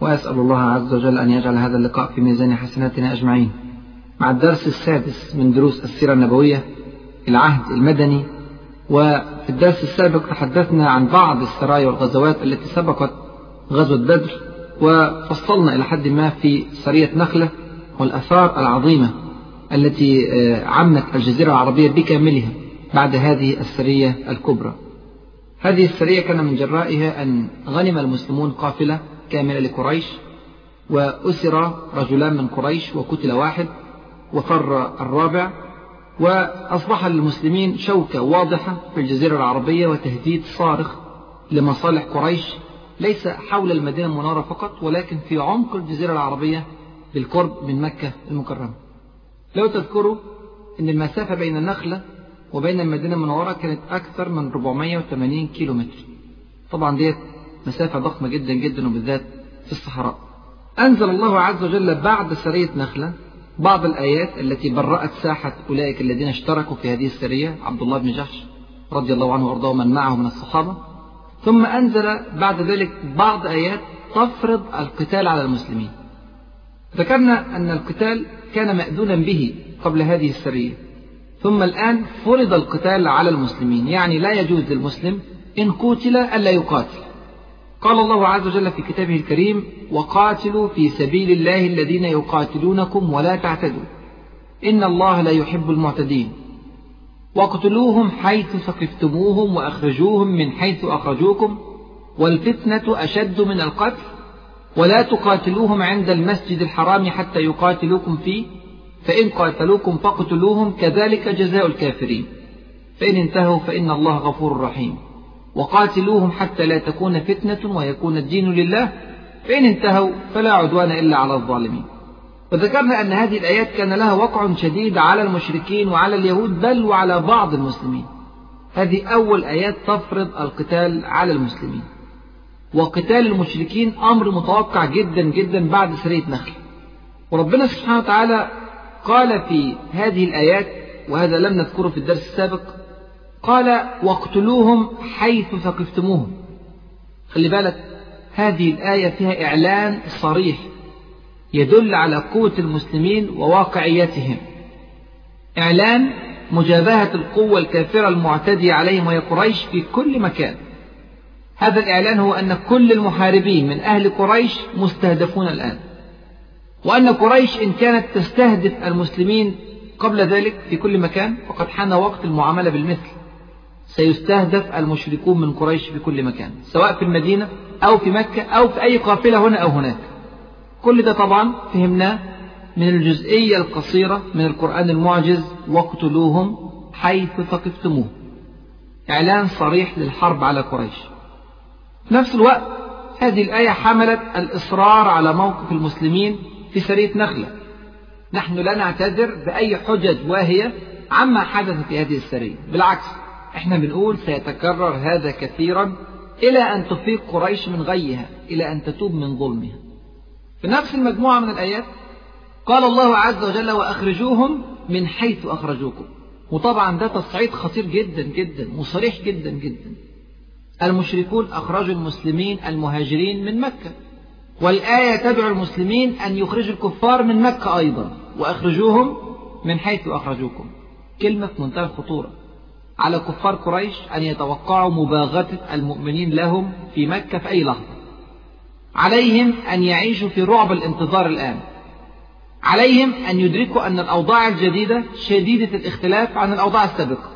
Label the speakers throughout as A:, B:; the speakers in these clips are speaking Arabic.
A: وأسأل الله عز وجل أن يجعل هذا اللقاء في ميزان حسناتنا أجمعين. مع الدرس السادس من دروس السيرة النبوية العهد المدني وفي الدرس السابق تحدثنا عن بعض السرايا والغزوات التي سبقت غزوة بدر وفصلنا إلى حد ما في سرية نخلة والأثار العظيمة التي عمت الجزيرة العربية بكاملها بعد هذه السرية الكبرى. هذه السرية كان من جرائها أن غنم المسلمون قافلة كاملة لقريش وأسر رجلان من قريش وقتل واحد وفر الرابع وأصبح للمسلمين شوكة واضحة في الجزيرة العربية وتهديد صارخ لمصالح قريش. ليس حول المدينة المنورة فقط ولكن في عمق الجزيرة العربية بالقرب من مكة المكرمة. لو تذكروا أن المسافة بين النخلة وبين المدينة المنورة كانت أكثر من 480 كيلو متر طبعا ديت مسافة ضخمة جدا جدا وبالذات في الصحراء. أنزل الله عز وجل بعد سرية نخلة بعض الآيات التي برأت ساحة أولئك الذين اشتركوا في هذه السرية عبد الله بن جحش رضي الله عنه وأرضاه ومن معه من الصحابة. ثم أنزل بعد ذلك بعض آيات تفرض القتال على المسلمين. ذكرنا أن القتال كان مأذونا به قبل هذه السرية. ثم الآن فرض القتال على المسلمين. يعني لا يجوز للمسلم إن قتل ألا يقاتل. قال الله عز وجل في كتابه الكريم وقاتلوا في سبيل الله الذين يقاتلونكم ولا تعتدوا. إن الله لا يحب المعتدين. واقتلوهم حيث ثقفتموهم وأخرجوهم من حيث أخرجوكم. والفتنة أشد من القتل. ولا تقاتلوهم عند المسجد الحرام حتى يقاتلوكم فيه. فإن قاتلوكم فاقتلوهم كذلك جزاء الكافرين. فإن انتهوا فإن الله غفور رحيم. وقاتلوهم حتى لا تكون فتنة ويكون الدين لله. فإن انتهوا فلا عدوان إلا على الظالمين. وذكرنا أن هذه الآيات كان لها وقع شديد على المشركين وعلى اليهود بل وعلى بعض المسلمين. هذه أول آيات تفرض القتال على المسلمين. وقتال المشركين أمر متوقع جدا جدا بعد سرية نخل. وربنا سبحانه وتعالى قال في هذه الآيات وهذا لم نذكره في الدرس السابق قال واقتلوهم حيث ثقفتموهم. خلي بالك هذه الآية فيها إعلان صريح يدل على قوة المسلمين وواقعيتهم. إعلان مجابهة القوة الكافرة المعتدية عليهم وهي قريش في كل مكان. هذا الإعلان هو أن كل المحاربين من أهل قريش مستهدفون الآن. وأن قريش إن كانت تستهدف المسلمين قبل ذلك في كل مكان فقد حان وقت المعاملة بالمثل. سيستهدف المشركون من قريش في كل مكان سواء في المدينة أو في مكة أو في أي قافلة هنا أو هناك. كل ده طبعا فهمناه من الجزئية القصيرة من القرآن المعجز واقتلوهم حيث ثقفتموه إعلان صريح للحرب على قريش. في نفس الوقت هذه الآية حملت الإصرار على موقف المسلمين في سرية نخلة. نحن لا نعتذر بأي حجج واهية عما حدث في هذه السرية. بالعكس إحنا بنقول سيتكرر هذا كثيرا إلى أن تفيق قريش من غيها إلى أن تتوب من ظلمها. في نفس المجموعة من الآيات قال الله عز وجل وأخرجوهم من حيث أخرجوكم. وطبعا ده تصعيد خطير جدا جدا وصريح جدا جدا. المشركون أخرجوا المسلمين المهاجرين من مكة. والآية تدعو المسلمين أن يخرجوا الكفار من مكة أيضا وأخرجوهم من حيث أخرجوكم. كلمة في منتهى الخطورة. على كفار قريش أن يتوقعوا مباغتة المؤمنين لهم في مكة في أي لحظة. عليهم أن يعيشوا في رعب الانتظار الآن. عليهم أن يدركوا أن الأوضاع الجديدة شديدة الاختلاف عن الأوضاع السابقة.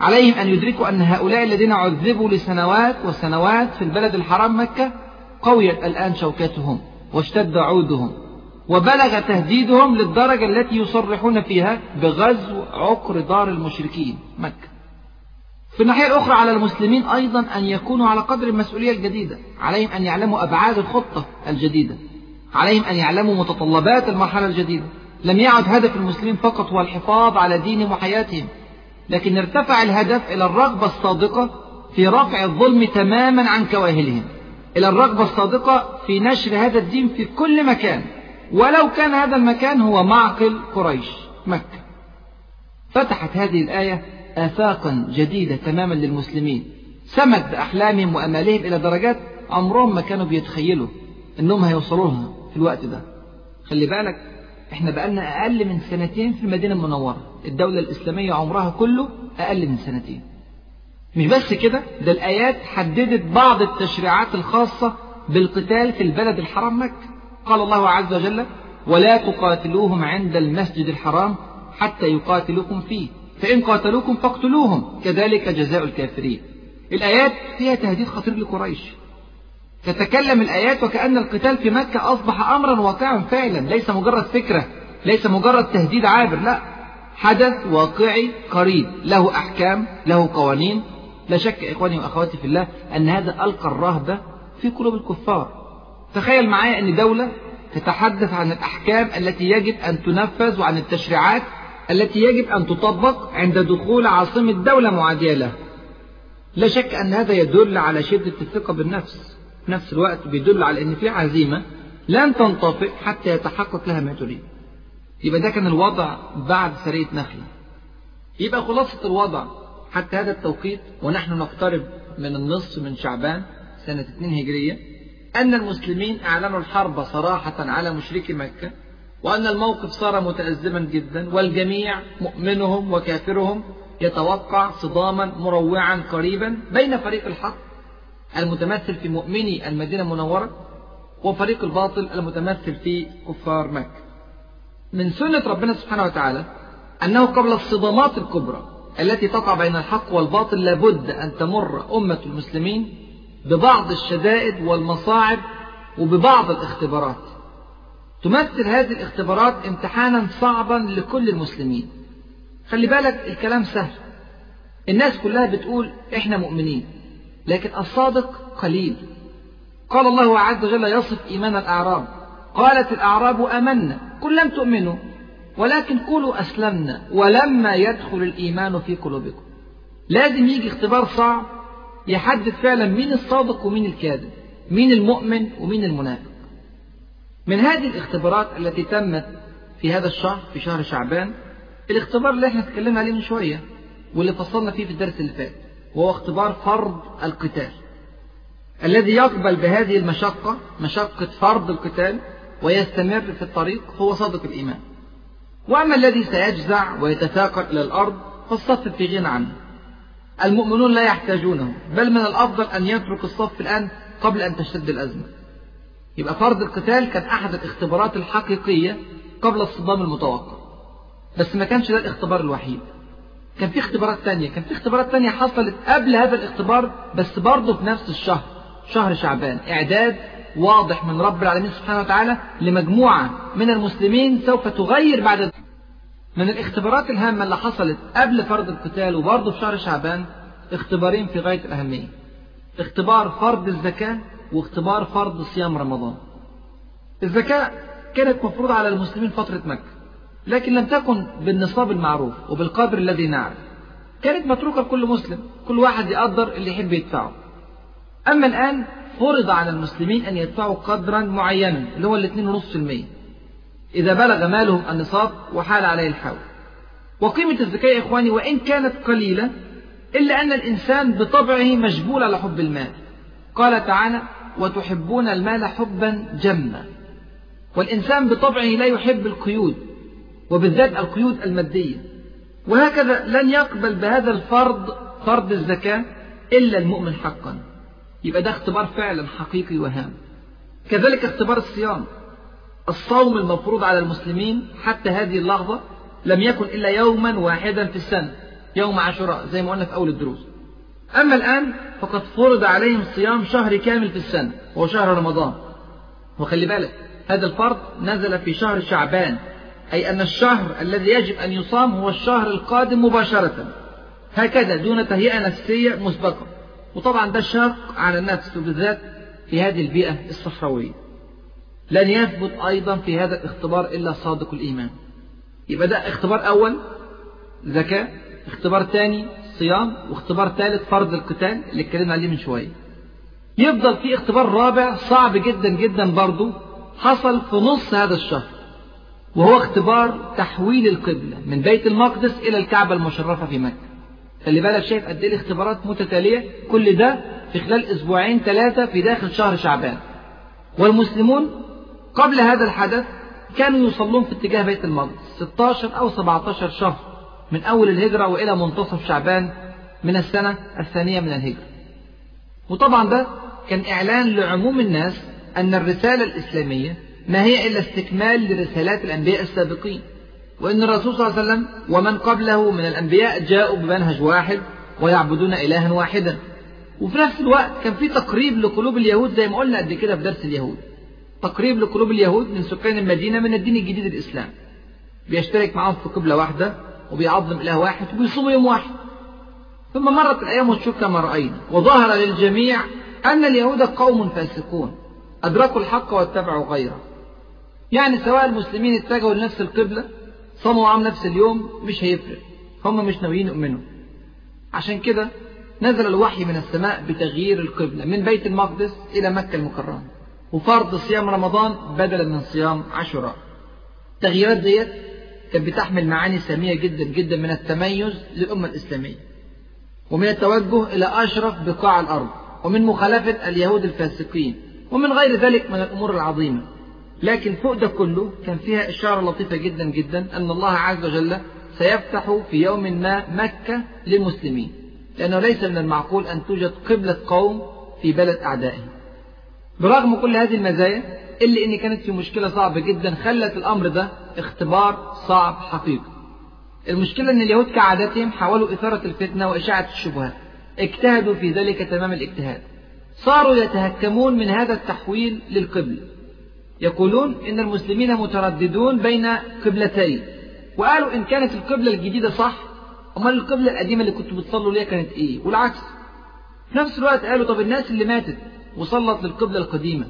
A: عليهم أن يدركوا أن هؤلاء الذين عذبوا لسنوات وسنوات في البلد الحرام مكة قويت الآن شوكتهم واشتد عودهم وبلغ تهديدهم للدرجة التي يصرحون فيها بغزو عقر دار المشركين مكة. في الناحية الأخرى على المسلمين أيضا أن يكونوا على قدر المسؤولية الجديدة. عليهم أن يعلموا أبعاد الخطة الجديدة. عليهم أن يعلموا متطلبات المرحلة الجديدة. لم يعد هدف المسلمين فقط هو الحفاظ على دينهم وحياتهم. لكن ارتفع الهدف إلى الرغبة الصادقة في رفع الظلم تماما عن كواهلهم. إلى الرغبة الصادقة في نشر هذا الدين في كل مكان. ولو كان هذا المكان هو معقل قريش مكة. فتحت هذه الآية آفاقا جديدة تماما للمسلمين. سمت بأحلامهم وأمالهم إلى درجات عمرهم ما كانوا بيتخيلوا إنهم هيوصلوا لها في الوقت ده. خلي بالك إحنا بقالنا أقل من سنتين في المدينة المنورة. الدولة الإسلامية عمرها كله أقل من سنتين. مش بس كده ده الآيات حددت بعض التشريعات الخاصة بالقتال في البلد الحرام مكة. قال الله عز وجل ولا تقاتلوهم عند المسجد الحرام حتى يقاتلوكم فيه. فإن قاتلوكم فاقتلوهم. كذلك جزاء الكافرين. الآيات فيها تهديد خطير لقريش. تتكلم الآيات وكأن القتال في مكة أصبح أمرا واقعا فعلا. ليس مجرد فكرة ليس مجرد تهديد عابر لا. حدث واقعي قريب. له أحكام له قوانين. لا شك إخواني وأخواتي في الله أن هذا ألقى الرهبة في قلوب الكفار. تخيل معايا أن دولة تتحدث عن الأحكام التي يجب أن تنفذ وعن التشريعات التي يجب أن تطبق عند دخول عاصمة دولة معادية له. لا شك أن هذا يدل على شدة الثقة بالنفس. في نفس الوقت بيدل على أن في عزيمة لن تنطفئ حتى يتحقق لها ما تريد. يبقى ده كان الوضع بعد سرية نخلة يبقى خلاصة الوضع. حتى هذا التوقيت ونحن نقترب من النصف من شعبان سنة 2 هجرية أن المسلمين أعلنوا الحرب صراحة على مشركي مكة. وأن الموقف صار متأزما جدا والجميع مؤمنهم وكافرهم يتوقع صداما مروعا قريبا بين فريق الحق المتمثل في مؤمني المدينة المنورة وفريق الباطل المتمثل في كفار مكة. من سنة ربنا سبحانه وتعالى أنه قبل الصدامات الكبرى التي تقع بين الحق والباطل لابد أن تمر أمة المسلمين ببعض الشدائد والمصاعب وببعض الاختبارات. تمثل هذه الاختبارات امتحانا صعبا لكل المسلمين. خلي بالك الكلام سهل. الناس كلها بتقول إحنا مؤمنين لكن الصادق قليل. قال الله عز وجل يصف إيمان الأعراب. قالت الأعراب آمنا قل لم تؤمنوا ولكن قولوا أسلمنا ولما يدخل الإيمان في قلوبكم. لازم يجي اختبار صعب يحدد فعلا مين الصادق ومين الكاذب مين المؤمن ومين المنافق. من هذه الاختبارات التي تمت في هذا الشهر في شهر شعبان الاختبار اللي إحنا اتكلمنا عليه من شوية واللي فصلنا فيه في الدرس اللي فات وهو اختبار فرض القتال. الذي يقبل بهذه المشقة مشقة فرض القتال ويستمر في الطريق هو صادق الإيمان. وأما الذي سيجزع ويتثاقل إلى الأرض فالصف في غنى عنه. المؤمنون لا يحتاجونه بل من الأفضل أن يترك الصف الآن قبل أن تشتد الأزمة. يبقى فرض القتال كان أحد الاختبارات الحقيقية قبل الصدام المتوقع. بس ما كانش ده الاختبار الوحيد. كان في اختبارات تانية. كان في اختبارات تانية حصلت قبل هذا الاختبار بس برضه في نفس الشهر شهر شعبان. إعداد واضح من رب العالمين سبحانه وتعالى لمجموعة من المسلمين سوف تغير بعد من الاختبارات الهامة اللي حصلت قبل فرض القتال وبرضه في شهر شعبان اختبارين في غاية الأهمية. اختبار فرض الزكاة واختبار فرض صيام رمضان. الزكاة كانت مفروضة على المسلمين فترة مكة لكن لم تكن بالنصاب المعروف وبالقدر الذي نعرف. كانت متروكة لكل مسلم كل واحد يقدر اللي يحب يدفعه. أما الآن فرض على المسلمين أن يدفعوا قدرا معينا اللي هو الاثنين ونصف المية. إذا بلغ مالهم النصاب وحال عليه الحول. وقيمة الزكاة يا إخواني وإن كانت قليلة إلا أن الإنسان بطبعه مجبول على حب المال. قال تعالى وتحبون المال حبا جما. والإنسان بطبعه لا يحب القيود وبالذات القيود المادية. وهكذا لن يقبل بهذا الفرض فرض الزكاة إلا المؤمن حقا. يبقى ده اختبار فعلا حقيقي وهام. كذلك اختبار الصيام. الصوم المفروض على المسلمين حتى هذه اللحظة لم يكن إلا يوما واحدا في السنة يوم عاشوراء زي ما قلنا في أول الدروس. أما الآن فقد فرض عليهم صيام شهر كامل في السنة وهو شهر رمضان. وخلي بالك هذا الفرض نزل في شهر شعبان أي أن الشهر الذي يجب أن يصام هو الشهر القادم مباشرة. هكذا دون تهيئة نفسية مسبقة. وطبعا ده شاق على النفس وبالذات في هذه البيئة الصحراوية. لن يثبت أيضا في هذا الاختبار إلا صادق الإيمان. يبقى ده اختبار أول ذكاء اختبار ثاني صيام واختبار ثالث فرض القتال اللي اتكلمنا عليه من شوية. يفضل في اختبار رابع صعب جدا جدا برضه حصل في نص هذا الشهر وهو اختبار تحويل القبلة من بيت المقدس إلى الكعبة المشرفة في مكة. خلي بالك شايف قد إيه الاختبارات متتالية؟ كل ده في خلال أسبوعين ثلاثة في داخل شهر شعبان. والمسلمون قبل هذا الحدث كانوا يصلون في اتجاه بيت المقدس 16 أو 17 شهر. من أول الهجرة وإلى منتصف شعبان من السنة الثانية من الهجرة. وطبعا ده كان إعلان لعموم الناس أن الرسالة الإسلامية ما هي إلا استكمال لرسالات الأنبياء السابقين وأن الرسول صلى الله عليه وسلم ومن قبله من الأنبياء جاءوا بمنهج واحد ويعبدون إلها واحدا. وفي نفس الوقت كان في تقريب لقلوب اليهود زي ما قلنا قبل كده في درس اليهود. تقريب لقلوب اليهود من سكان المدينة من الدين الجديد الإسلام. بيشترك معهم في قبلة واحدة وبيعظم إله واحد وبيصوم يوم واحد. ثم مرت الأيام والشهور كما رأينا. وظهر للجميع أن اليهود قوم فاسقون. أدركوا الحق واتبعوا غيره. يعني سواء المسلمين اتجهوا لنفس القبلة صاموا معاهم نفس اليوم مش هيفرق. هم مش ناويين يؤمنوا. عشان كده نزل الوحي من السماء بتغيير القبلة من بيت المقدس إلى مكة المكرمة. وفرض صيام رمضان بدلا من صيام عاشوراء. التغييرات ديت كانت بتحمل معاني سامية جدا جدا من التميز للأمة الإسلامية ومن التوجه إلى أشرف بقاع الأرض ومن مخالفة اليهود الفاسقين ومن غير ذلك من الأمور العظيمة. لكن فوق ده كله كان فيها إشارة لطيفة جدا جدا أن الله عز وجل سيفتح في يوم ما مكة للمسلمين لأنه ليس من المعقول أن توجد قبلة قوم في بلد أعدائهم. برغم كل هذه المزايا إلا إن كانت في مشكلة صعبة جدا خلت الأمر ده اختبار صعب حقيقي. المشكلة أن اليهود كعادتهم حاولوا إثارة الفتنة وإشاعة الشبهات. اجتهدوا في ذلك تمام الاجتهاد. صاروا يتهكمون من هذا التحويل للقبلة. يقولون إن المسلمين مترددون بين قبلتين. وقالوا إن كانت القبلة الجديدة صح أمال القبلة القديمة اللي كنتوا بتصلوا ليها كانت إيه؟ والعكس. في نفس الوقت قالوا طب الناس اللي ماتت وصلت للقبلة القديمة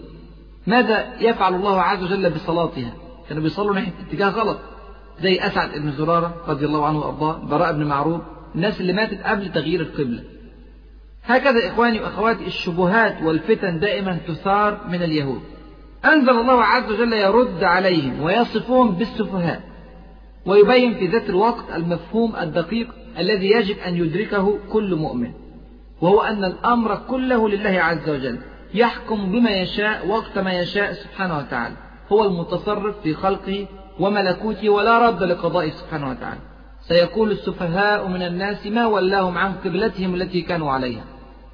A: ماذا يفعل الله عز وجل بصلاتها؟ كانوا بيصلوا ناحية اتجاه غلط. زي أسعد بن زرارة رضي الله عنه وأرضاه براء بن معروف الناس اللي ماتت قبل تغيير القبلة. هكذا إخواني وأخواتي الشبهات والفتن دائما تثار من اليهود. أنزل الله عز وجل يرد عليهم ويصفهم بالسفهاء ويبين في ذات الوقت المفهوم الدقيق الذي يجب أن يدركه كل مؤمن وهو أن الأمر كله لله عز وجل يحكم بما يشاء وقت ما يشاء سبحانه وتعالى. هو المتصرف في خلقه وملكوته ولا رد لقضائه سبحانه وتعالى. سيقول السفهاء من الناس ما ولاهم عن قبلتهم التي كانوا عليها.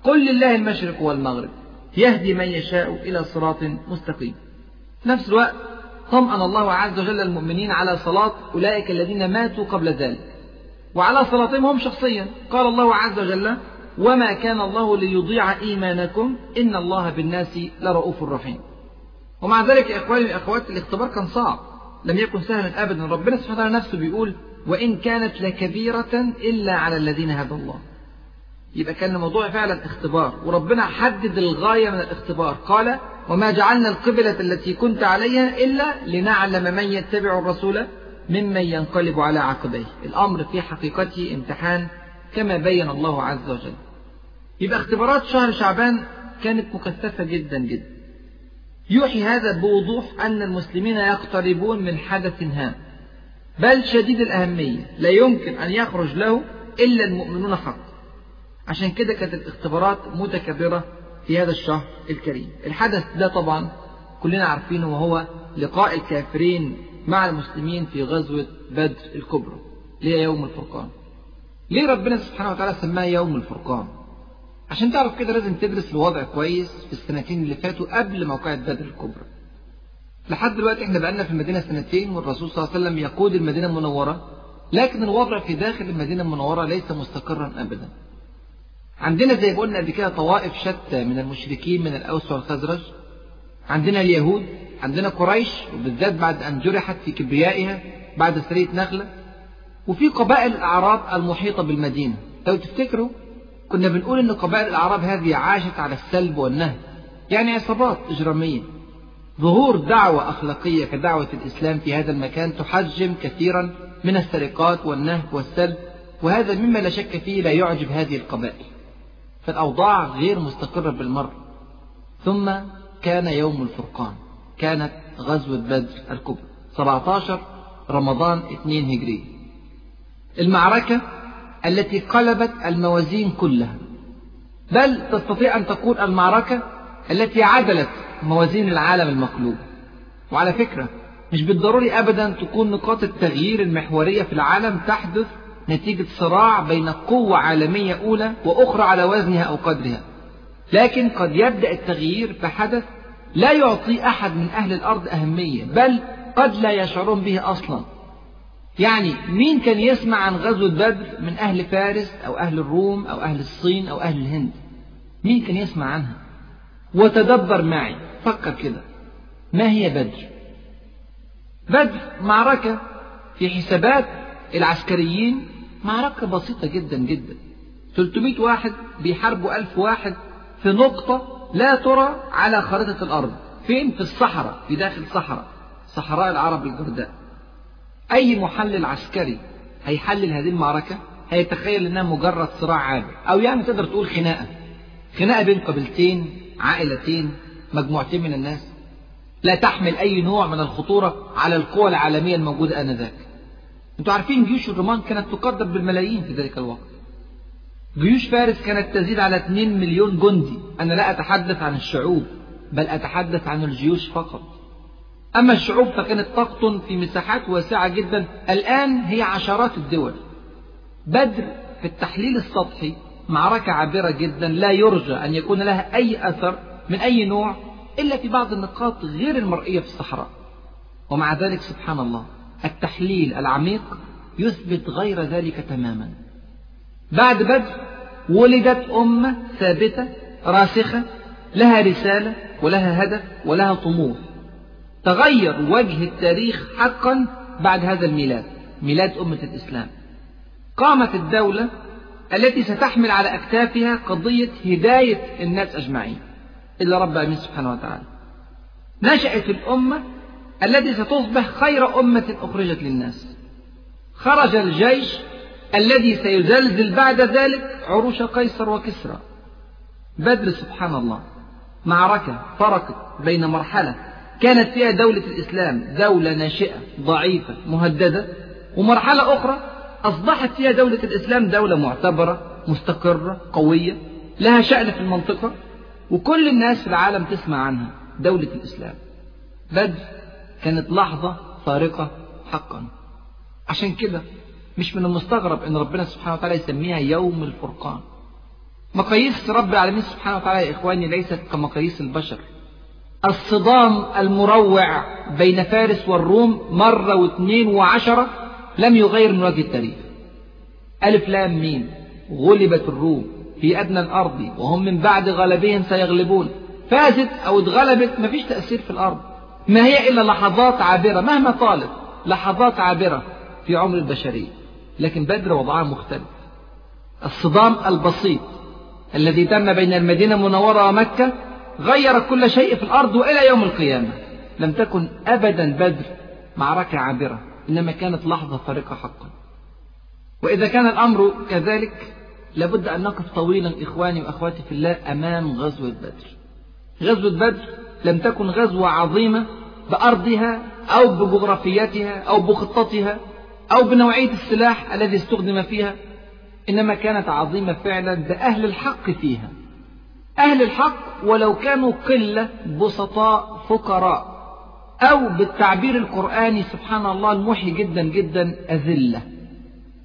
A: قل لله المشرق والمغرب يهدي من يشاء إلى صراط مستقيم. في نفس الوقت طمأن الله عز وجل المؤمنين على صلاة أولئك الذين ماتوا قبل ذلك. وعلى صلاتهم هم شخصيا. قال الله عز وجل وما كان الله ليضيع إيمانكم إن الله بالناس لرؤوف رحيم. ومع ذلك يا إخواني وأخواتي الاختبار كان صعب. لم يكن سهلا أبدا. ربنا سبحانه وتعالى نفسه بيقول وإن كانت لكبيرة إلا على الذين هدى الله. يبقى كان الموضوع فعلا اختبار. وربنا حدد الغاية من الاختبار. قال وما جعلنا القبلة التي كنت عليها إلا لنعلم من يتبع الرسول ممن ينقلب على عقبيه. الأمر في حقيقته امتحان كما بين الله عز وجل. يبقى اختبارات شهر شعبان كانت مكثفة جدا جدا. يوحي هذا بوضوح أن المسلمين يقتربون من حدث هام بل شديد الأهمية لا يمكن أن يخرج له إلا المؤمنون حق. عشان كده كانت الاختبارات متكررة في هذا الشهر الكريم. الحدث ده طبعا كلنا عارفينه وهو لقاء الكافرين مع المسلمين في غزوة بدر الكبرى اللي هي يوم الفرقان. ليه ربنا سبحانه وتعالى سماه يوم الفرقان؟ عشان تعرف كده لازم تدرس الوضع كويس في السنتين اللي فاتوا قبل موقعة بدر الكبرى. لحد دلوقتي إحنا بقالنا في المدينة سنتين والرسول صلى الله عليه وسلم يقود المدينة المنورة لكن الوضع في داخل المدينة المنورة ليس مستقرا أبدا. عندنا زي ما قلنا قبل كده طوائف شتى من المشركين من الأوس والخزرج. عندنا اليهود عندنا قريش وبالذات بعد أن جرحت في كبريائها بعد سرية نخلة. وفي قبائل الأعراب المحيطة بالمدينة. لو تفتكروا كنا بنقول إن قبائل الأعراب هذه عاشت على السلب والنهب. يعني عصابات إجرامية. ظهور دعوة أخلاقية كدعوة الإسلام في هذا المكان تحجم كثيرا من السرقات والنهب والسلب وهذا مما لا شك فيه لا يعجب هذه القبائل. فالأوضاع غير مستقرة بالمرة ثم كان يوم الفرقان كانت غزوة بدر الكبرى 17 رمضان 2 هجري. المعركة التي قلبت الموازين كلها. بل تستطيع أن تكون المعركة التي عدلت موازين العالم المقلوب. وعلى فكرة مش بالضروري أبدا تكون نقاط التغيير المحورية في العالم تحدث نتيجة صراع بين قوة عالمية أولى وأخرى على وزنها أو قدرها. لكن قد يبدأ التغيير بحدث لا يعطي أحد من أهل الأرض أهمية بل قد لا يشعرون به أصلا. يعني مين كان يسمع عن غزوة بدر من أهل فارس أو أهل الروم أو أهل الصين أو أهل الهند؟ مين كان يسمع عنها؟ وتدبر معي فكر كده. ما هي بدر؟ بدر معركة في حسابات العسكريين معركة بسيطة جدا جدا. 300 واحد بيحاربوا ألف واحد في نقطة لا ترى على خريطة الأرض. فين؟ في الصحراء في داخل صحراء صحراء العرب الجرداء. أي محلل عسكري هيحلل هذه المعركة؟ هيتخيل إنها مجرد صراع عابر. أو يعني تقدر تقول خناقة. خناقة بين قبيلتين عائلتين مجموعتين من الناس. لا تحمل أي نوع من الخطورة على القوى العالمية الموجودة آنذاك. أنتوا عارفين جيوش الرومان كانت تقدر بالملايين في ذلك الوقت. جيوش فارس كانت تزيد على 2 مليون جندي. أنا لا أتحدث عن الشعوب بل أتحدث عن الجيوش فقط. أما الشعوب فكانت تقطن في مساحات واسعة جدا. الآن هي عشرات الدول. بدر في التحليل السطحي معركة عابرة جدا لا يرجى أن يكون لها أي أثر من أي نوع إلا في بعض النقاط غير المرئية في الصحراء. ومع ذلك سبحان الله التحليل العميق يثبت غير ذلك تماما. بعد بدر ولدت أمة ثابتة راسخة لها رسالة ولها هدف ولها طموح. تغير وجه التاريخ حقا بعد هذا الميلاد ميلاد أمة الإسلام. قامت الدولة التي ستحمل على أكتافها قضية هداية الناس أجمعين إلا رب العالمين سبحانه وتعالى. نشأت الأمة التي ستصبح خير أمة أخرجت للناس. خرج الجيش الذي سيزلزل بعد ذلك عروش قيصر وكسرى. بدر سبحان الله. معركة فرقت بين مرحلة كانت فيها دولة الإسلام دولة ناشئة ضعيفة مهددة. ومرحلة أخرى أصبحت فيها دولة الإسلام دولة معتبرة مستقرة قوية لها شأن في المنطقة. وكل الناس في العالم تسمع عنها دولة الإسلام. بدر كانت لحظة فارقة حقا. عشان كده مش من المستغرب إن ربنا سبحانه وتعالى يسميها يوم الفرقان. مقاييس رب العالمين سبحانه وتعالى يا إخواني ليست كمقاييس البشر. الصدام المروع بين فارس والروم مرة واثنين وعشرة لم يغير من وجه التاريخ. ألف لام ميم. غلبت الروم في أدنى الأرض وهم من بعد غلبهم سيغلبون. فازت أو اتغلبت مفيش تأثير في الأرض. ما هي إلا لحظات عابرة. مهما طالت لحظات عابرة في عمر البشرية. لكن بدر وضعها مختلف. الصدام البسيط الذي تم بين المدينة المنورة ومكة غير كل شيء في الأرض وإلى يوم القيامة. لم تكن أبدا بدر معركة عابرة إنما كانت لحظة فارقة حقا. وإذا كان الأمر كذلك لابد أن نقف طويلا إخواني وأخواتي في الله أمام غزوة بدر. غزوة بدر لم تكن غزوة عظيمة بأرضها أو بجغرافيتها أو بخطتها أو بنوعية السلاح الذي استخدم فيها إنما كانت عظيمة فعلا بأهل الحق فيها. أهل الحق ولو كانوا قلة بسطاء فقراء أو بالتعبير القرآني سبحان الله المحي جدا جدا أذلة.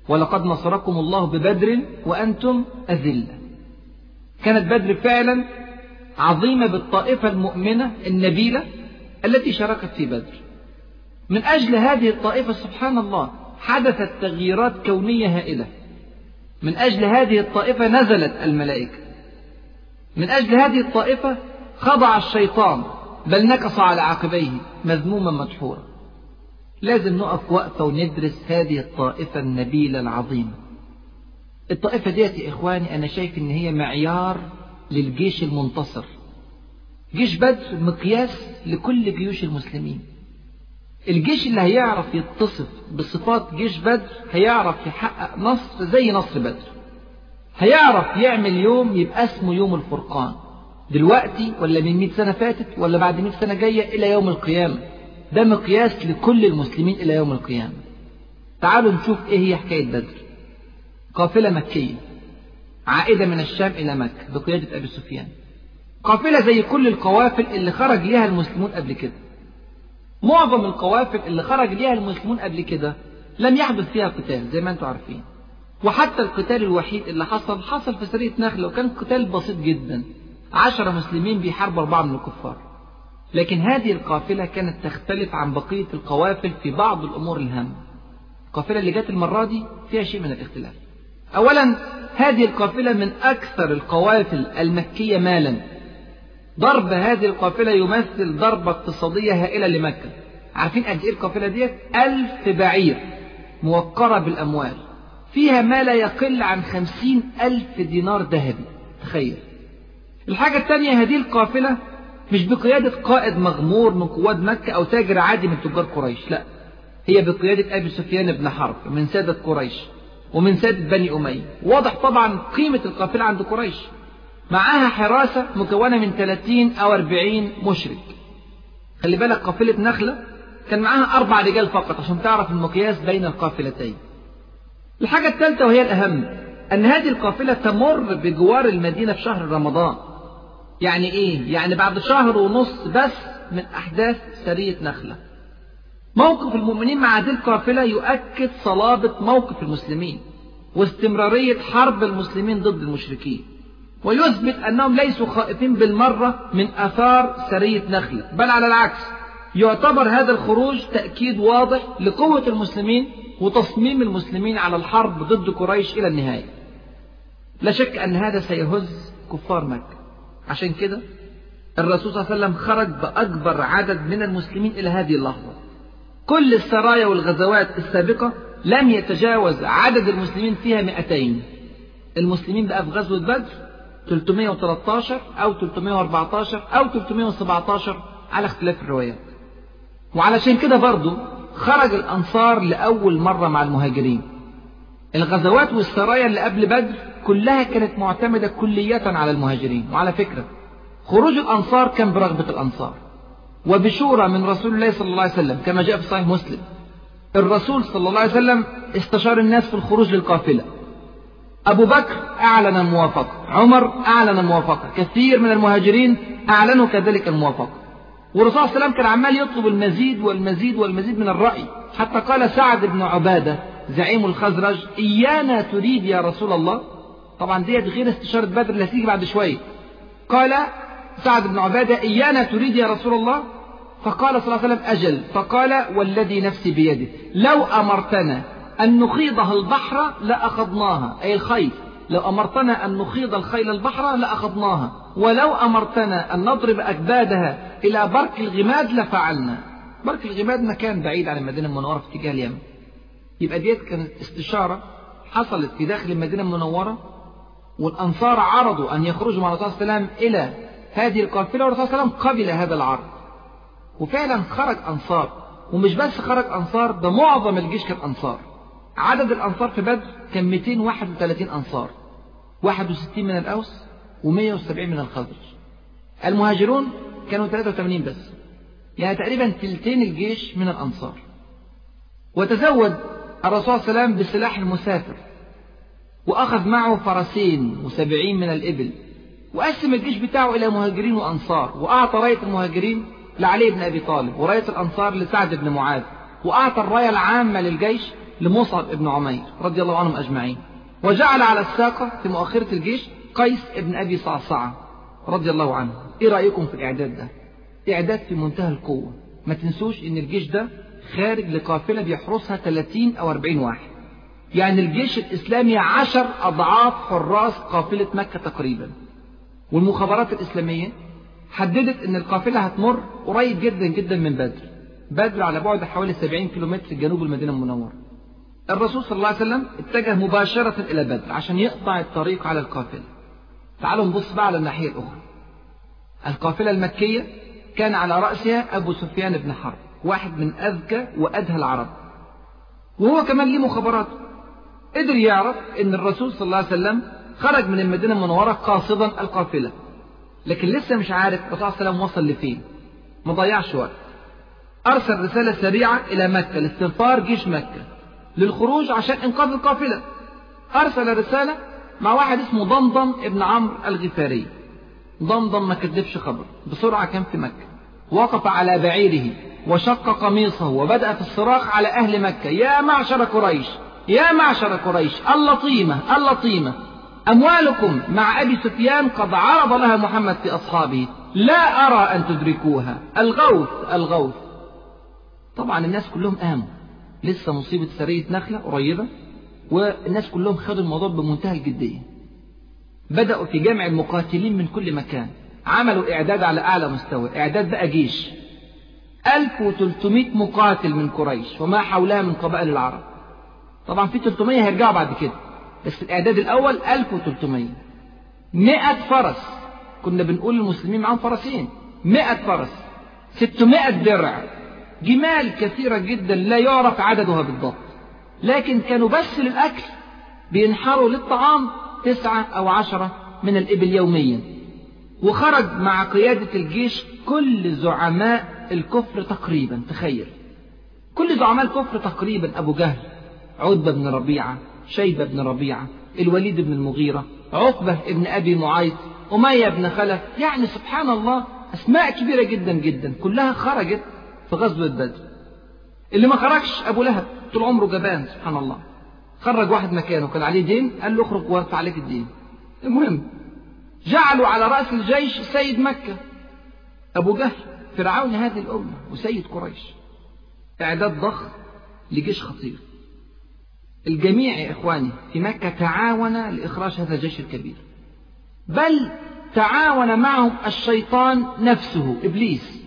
A: ولقد نصركم الله ببدر وأنتم أذلة. كانت بدر فعلا عظيمة بالطائفة المؤمنة النبيلة التي شاركت في بدر. من أجل هذه الطائفة سبحان الله حدثت تغييرات كونية هائلة. من أجل هذه الطائفة نزلت الملائكة. من أجل هذه الطائفة خضع الشيطان بل نكص على عقبيه مذموما مدحورا. لازم نقف وقفة وندرس هذه الطائفة النبيلة العظيمة. الطائفة ديت يا إخواني أنا شايف إن هي معيار للجيش المنتصر. جيش بدر مقياس لكل جيوش المسلمين. الجيش اللي هيعرف يتصف بصفات جيش بدر هيعرف يحقق نصر زي نصر بدر. هيعرف يعمل يوم يبقى اسمه يوم الفرقان. دلوقتي ولا من 100 سنة فاتت ولا بعد 100 سنة جاية إلى يوم القيامة. ده مقياس لكل المسلمين إلى يوم القيامة. تعالوا نشوف إيه هي حكاية بدر. قافلة مكية. عائدة من الشام إلى مكة بقيادة أبي سفيان. قافلة زي كل القوافل اللي خرج ليها المسلمون قبل كده. معظم القوافل اللي خرج ليها المسلمون قبل كده لم يحدث فيها قتال زي ما أنتم عارفين. وحتى القتال الوحيد اللي حصل حصل في سرية نخلة وكان قتال بسيط جدا. عشرة مسلمين بيحاربوا أربعة من الكفار. لكن هذه القافلة كانت تختلف عن بقية القوافل في بعض الأمور الهامة. القافلة اللي جت المرة دي فيها شيء من الاختلاف. أولا هذه القافلة من أكثر القوافل المكية مالا. ضرب هذه القافلة يمثل ضربة اقتصادية هائلة لمكة. عارفين قد إيه القافلة ديت؟ ألف بعير موقرة بالأموال. فيها ما لا يقل عن خمسين ألف دينار ذهبي. تخيل. الحاجة الثانية هذه القافلة مش بقيادة قائد مغمور من قواد مكة أو تاجر عادي من تجار قريش لا. هي بقيادة أبي سفيان بن حرب من سادة قريش ومن سادة بني أمية. واضح طبعا قيمة القافلة عند قريش. معاها حراسة مكونة من 30 أو 40 مشرك. خلي بالك قافلة نخلة كان معاها أربع رجال فقط عشان تعرف المقياس بين القافلتين. الحاجة الثالثة وهي الأهم أن هذه القافلة تمر بجوار المدينة في شهر رمضان. يعني إيه؟ يعني بعد شهر ونص بس من أحداث سرية نخلة. موقف المؤمنين مع هذه القافلة يؤكد صلابة موقف المسلمين واستمرارية حرب المسلمين ضد المشركين. ويثبت أنهم ليسوا خائفين بالمرة من أثار سرية نخلة بل على العكس. يعتبر هذا الخروج تأكيد واضح لقوة المسلمين وتصميم المسلمين على الحرب ضد قريش إلى النهاية. لا شك أن هذا سيهز كفار مكة. عشان كده الرسول صلى الله عليه وسلم خرج بأكبر عدد من المسلمين إلى هذه اللحظة. كل السرايا والغزوات السابقة لم يتجاوز عدد المسلمين فيها 200 المسلمين بقى في غزوة بدر 313 أو 314 أو 317 على اختلاف الروايات. وعلشان كده برضو خرج الأنصار لأول مرة مع المهاجرين. الغزوات والسرايا اللي قبل بدر كلها كانت معتمدة كلية على المهاجرين. وعلى فكرة خروج الأنصار كان برغبة الأنصار. وبشورى من رسول الله صلى الله عليه وسلم كما جاء في صحيح مسلم الرسول صلى الله عليه وسلم استشار الناس في الخروج للقافلة. أبو بكر أعلن الموافقة عمر أعلن الموافقة كثير من المهاجرين أعلنوا كذلك الموافقة. والرسول صلى الله عليه وسلم كان عمال يطلب المزيد والمزيد والمزيد من الرأي. حتى قال سعد بن عبادة زعيم الخزرج إيانا تريد يا رسول الله؟ طبعا ديت غير استشارة بدر اللي هتيجي بعد شوية. قال سعد بن عبادة إيانا تريد يا رسول الله؟ فقال صلى الله عليه وسلم أجل. فقال والذي نفسي بيده. لو أمرتنا أن نخيضها البحر لأخذناها أي الخيل لو أمرتنا أن نخيض الخيل البحر لأخذناها. ولو أمرتنا أن نضرب أكبادها إلى برك الغماد لفعلنا. برك الغماد مكان بعيد عن المدينة المنورة في اتجاه اليمن. يبقى ديت كانت استشارة حصلت في داخل المدينة المنورة والأنصار عرضوا أن يخرجوا مع الرسول صلى الله عليه وسلم إلى هذه القافلة والرسول صلى الله عليه وسلم قبل هذا العرض. وفعلا خرج أنصار. ومش بس خرج أنصار ده معظم الجيش كان أنصار. عدد الأنصار في بدر كان 231 أنصار. 61 من الأوس و170 من الخزرج المهاجرون كانوا 83 بس. يعني تقريبا تلتين الجيش من الأنصار. وتزود الرسول صلى الله عليه وسلم بسلاح المسافر. وأخذ معه فرسين وسبعين من الإبل. وقسم الجيش بتاعه إلى مهاجرين وأنصار. وأعطى راية المهاجرين لعلي بن أبي طالب وراية الأنصار لسعد بن معاذ. وأعطى الراية العامة للجيش لمصعب بن عمير رضي الله عنهم أجمعين. وجعل على الساقة في مؤخرة الجيش قيس بن أبي صعصعة رضي الله عنه. إيه رأيكم في الإعداد ده؟ إعداد في منتهى القوة. ما تنسوش إن الجيش ده خارج لقافلة بيحرسها 30 أو 40 واحد. يعني الجيش الإسلامي عشر أضعاف حراس قافلة مكة تقريبا. والمخابرات الإسلامية حددت أن القافلة هتمر قريب جدا جدا من بدر. بدر على بعد حوالي 70 كيلومتر جنوب المدينة المنورة. الرسول صلى الله عليه وسلم اتجه مباشرة إلى بدر عشان يقطع الطريق على القافلة. تعالوا نبص بقى على الناحية الأخرى. القافلة المكية كان على رأسها أبو سفيان بن حرب واحد من أذكى وأدهى العرب. وهو كمان ليه مخابرات. قدر يعرف إن الرسول صلى الله عليه وسلم خرج من المدينة المنورة قاصدا القافلة. لكن لسه مش عارف الرسول صلى الله عليه وسلم وصل لفين. ما ضيعش وقت. أرسل رسالة سريعة إلى مكة لاستنفار جيش مكة. للخروج عشان إنقاذ القافلة. أرسل رسالة مع واحد اسمه ضمضم ابن عمرو الغفاري. ضمضم ما كذبش خبر بسرعة كان في مكة. وقف على بعيره وشق قميصه وبدأ في الصراخ على أهل مكة. يا معشر قريش يا معشر قريش اللطيمة اللطيمة. أموالكم مع أبي سفيان قد عرض لها محمد في أصحابه. لا أرى أن تدركوها. الغوث الغوث. طبعا الناس كلهم قاموا لسه مصيبة سرية نخلة قريبة والناس كلهم خدوا الموضوع بمنتهى الجدية. بدأوا في جمع المقاتلين من كل مكان. عملوا إعداد على أعلى مستوى إعداد بقى جيش. 1300 مقاتل من قريش وما حولها من قبائل العرب. طبعا في 300 هيرجعوا بعد كده بس الإعداد الأول 1300 100 فرس كنا بنقول للمسلمين معاهم فرسين. 100 فرس 600 درع. جمال كثيرة جدا لا يعرف عددها بالضبط. لكن كانوا بس للأكل بينحروا للطعام تسعة أو عشرة من الإبل يوميا. وخرج مع قيادة الجيش كل زعماء الكفر تقريبا تخيل. كل زعماء الكفر تقريبا أبو جهل عتبة بن ربيعة شيبة بن ربيعة الوليد بن المغيرة عقبة بن أبي معيط أمية بن خلف. يعني سبحان الله أسماء كبيرة جدا جدا كلها خرجت في غزوة بدر. اللي ما خرجش أبو لهب طول عمره جبان سبحان الله. خرج واحد مكانه كان عليه دين قال له اخرج وارفع عليك الدين. المهم جعلوا على رأس الجيش سيد مكة. أبو جهل فرعون هذه الأمة وسيد قريش. إعداد ضخم لجيش خطير. الجميع يا إخواني في مكة تعاون لإخراج هذا الجيش الكبير. بل تعاون معهم الشيطان نفسه إبليس.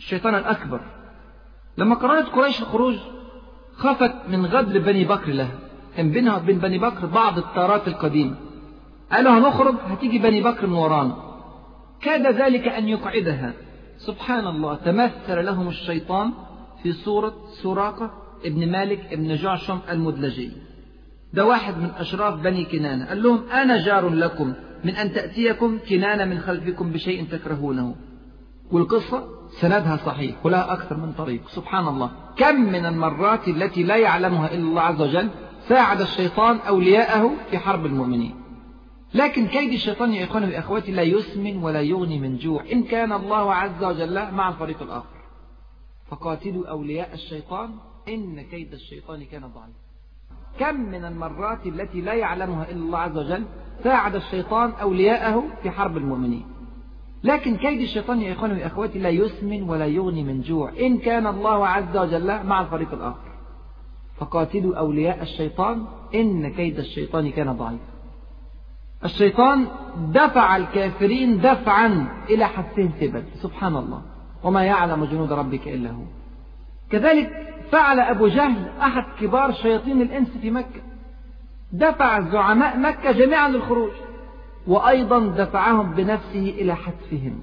A: الشيطان الأكبر. لما قررت قريش الخروج خافت من غدر بني بكر لها. كان بينها وبين بني بكر بعض التارات القديمة. قالوا هنخرج هتيجي بني بكر من ورانا. كاد ذلك أن يقعدها. سبحان الله تمثل لهم الشيطان في صورة سراقة ابن مالك ابن جعشم المدلجي. ده واحد من أشراف بني كنانة. قال لهم أنا جار لكم من أن تأتيكم كنانة من خلفكم بشيء تكرهونه. والقصة؟ سندها صحيح ولها أكثر من طريق. سبحان الله. كم من المرات التي لا يعلمها إلا الله عز وجل ساعد الشيطان أولياءه في حرب المؤمنين. لكن كيد الشيطان يا إخواني وأخواتي لا يسمن ولا يغني من جوع. إن كان الله عز وجل مع الفريق الآخر. فقاتلوا أولياء الشيطان. إن كيد الشيطان كان ضعيف كم من المرات التي لا يعلمها إلا الله عز وجل ساعد الشيطان أولياءه في حرب المؤمنين. لكن كيد الشيطان يا إخواني وأخواتي لا يسمن ولا يغني من جوع. إن كان الله عز وجل مع الفريق الآخر. فقاتلوا أولياء الشيطان. إن كيد الشيطان كان ضعيف الشيطان دفع الكافرين دفعا إلى حثهم بدر سبحان الله. وما يعلم جنود ربك إلا هو. كذلك فعل أبو جهل أحد كبار شياطين الإنس في مكة. دفع زعماء مكة جميعا للخروج. وأيضا دفعهم بنفسه إلى حتفهم.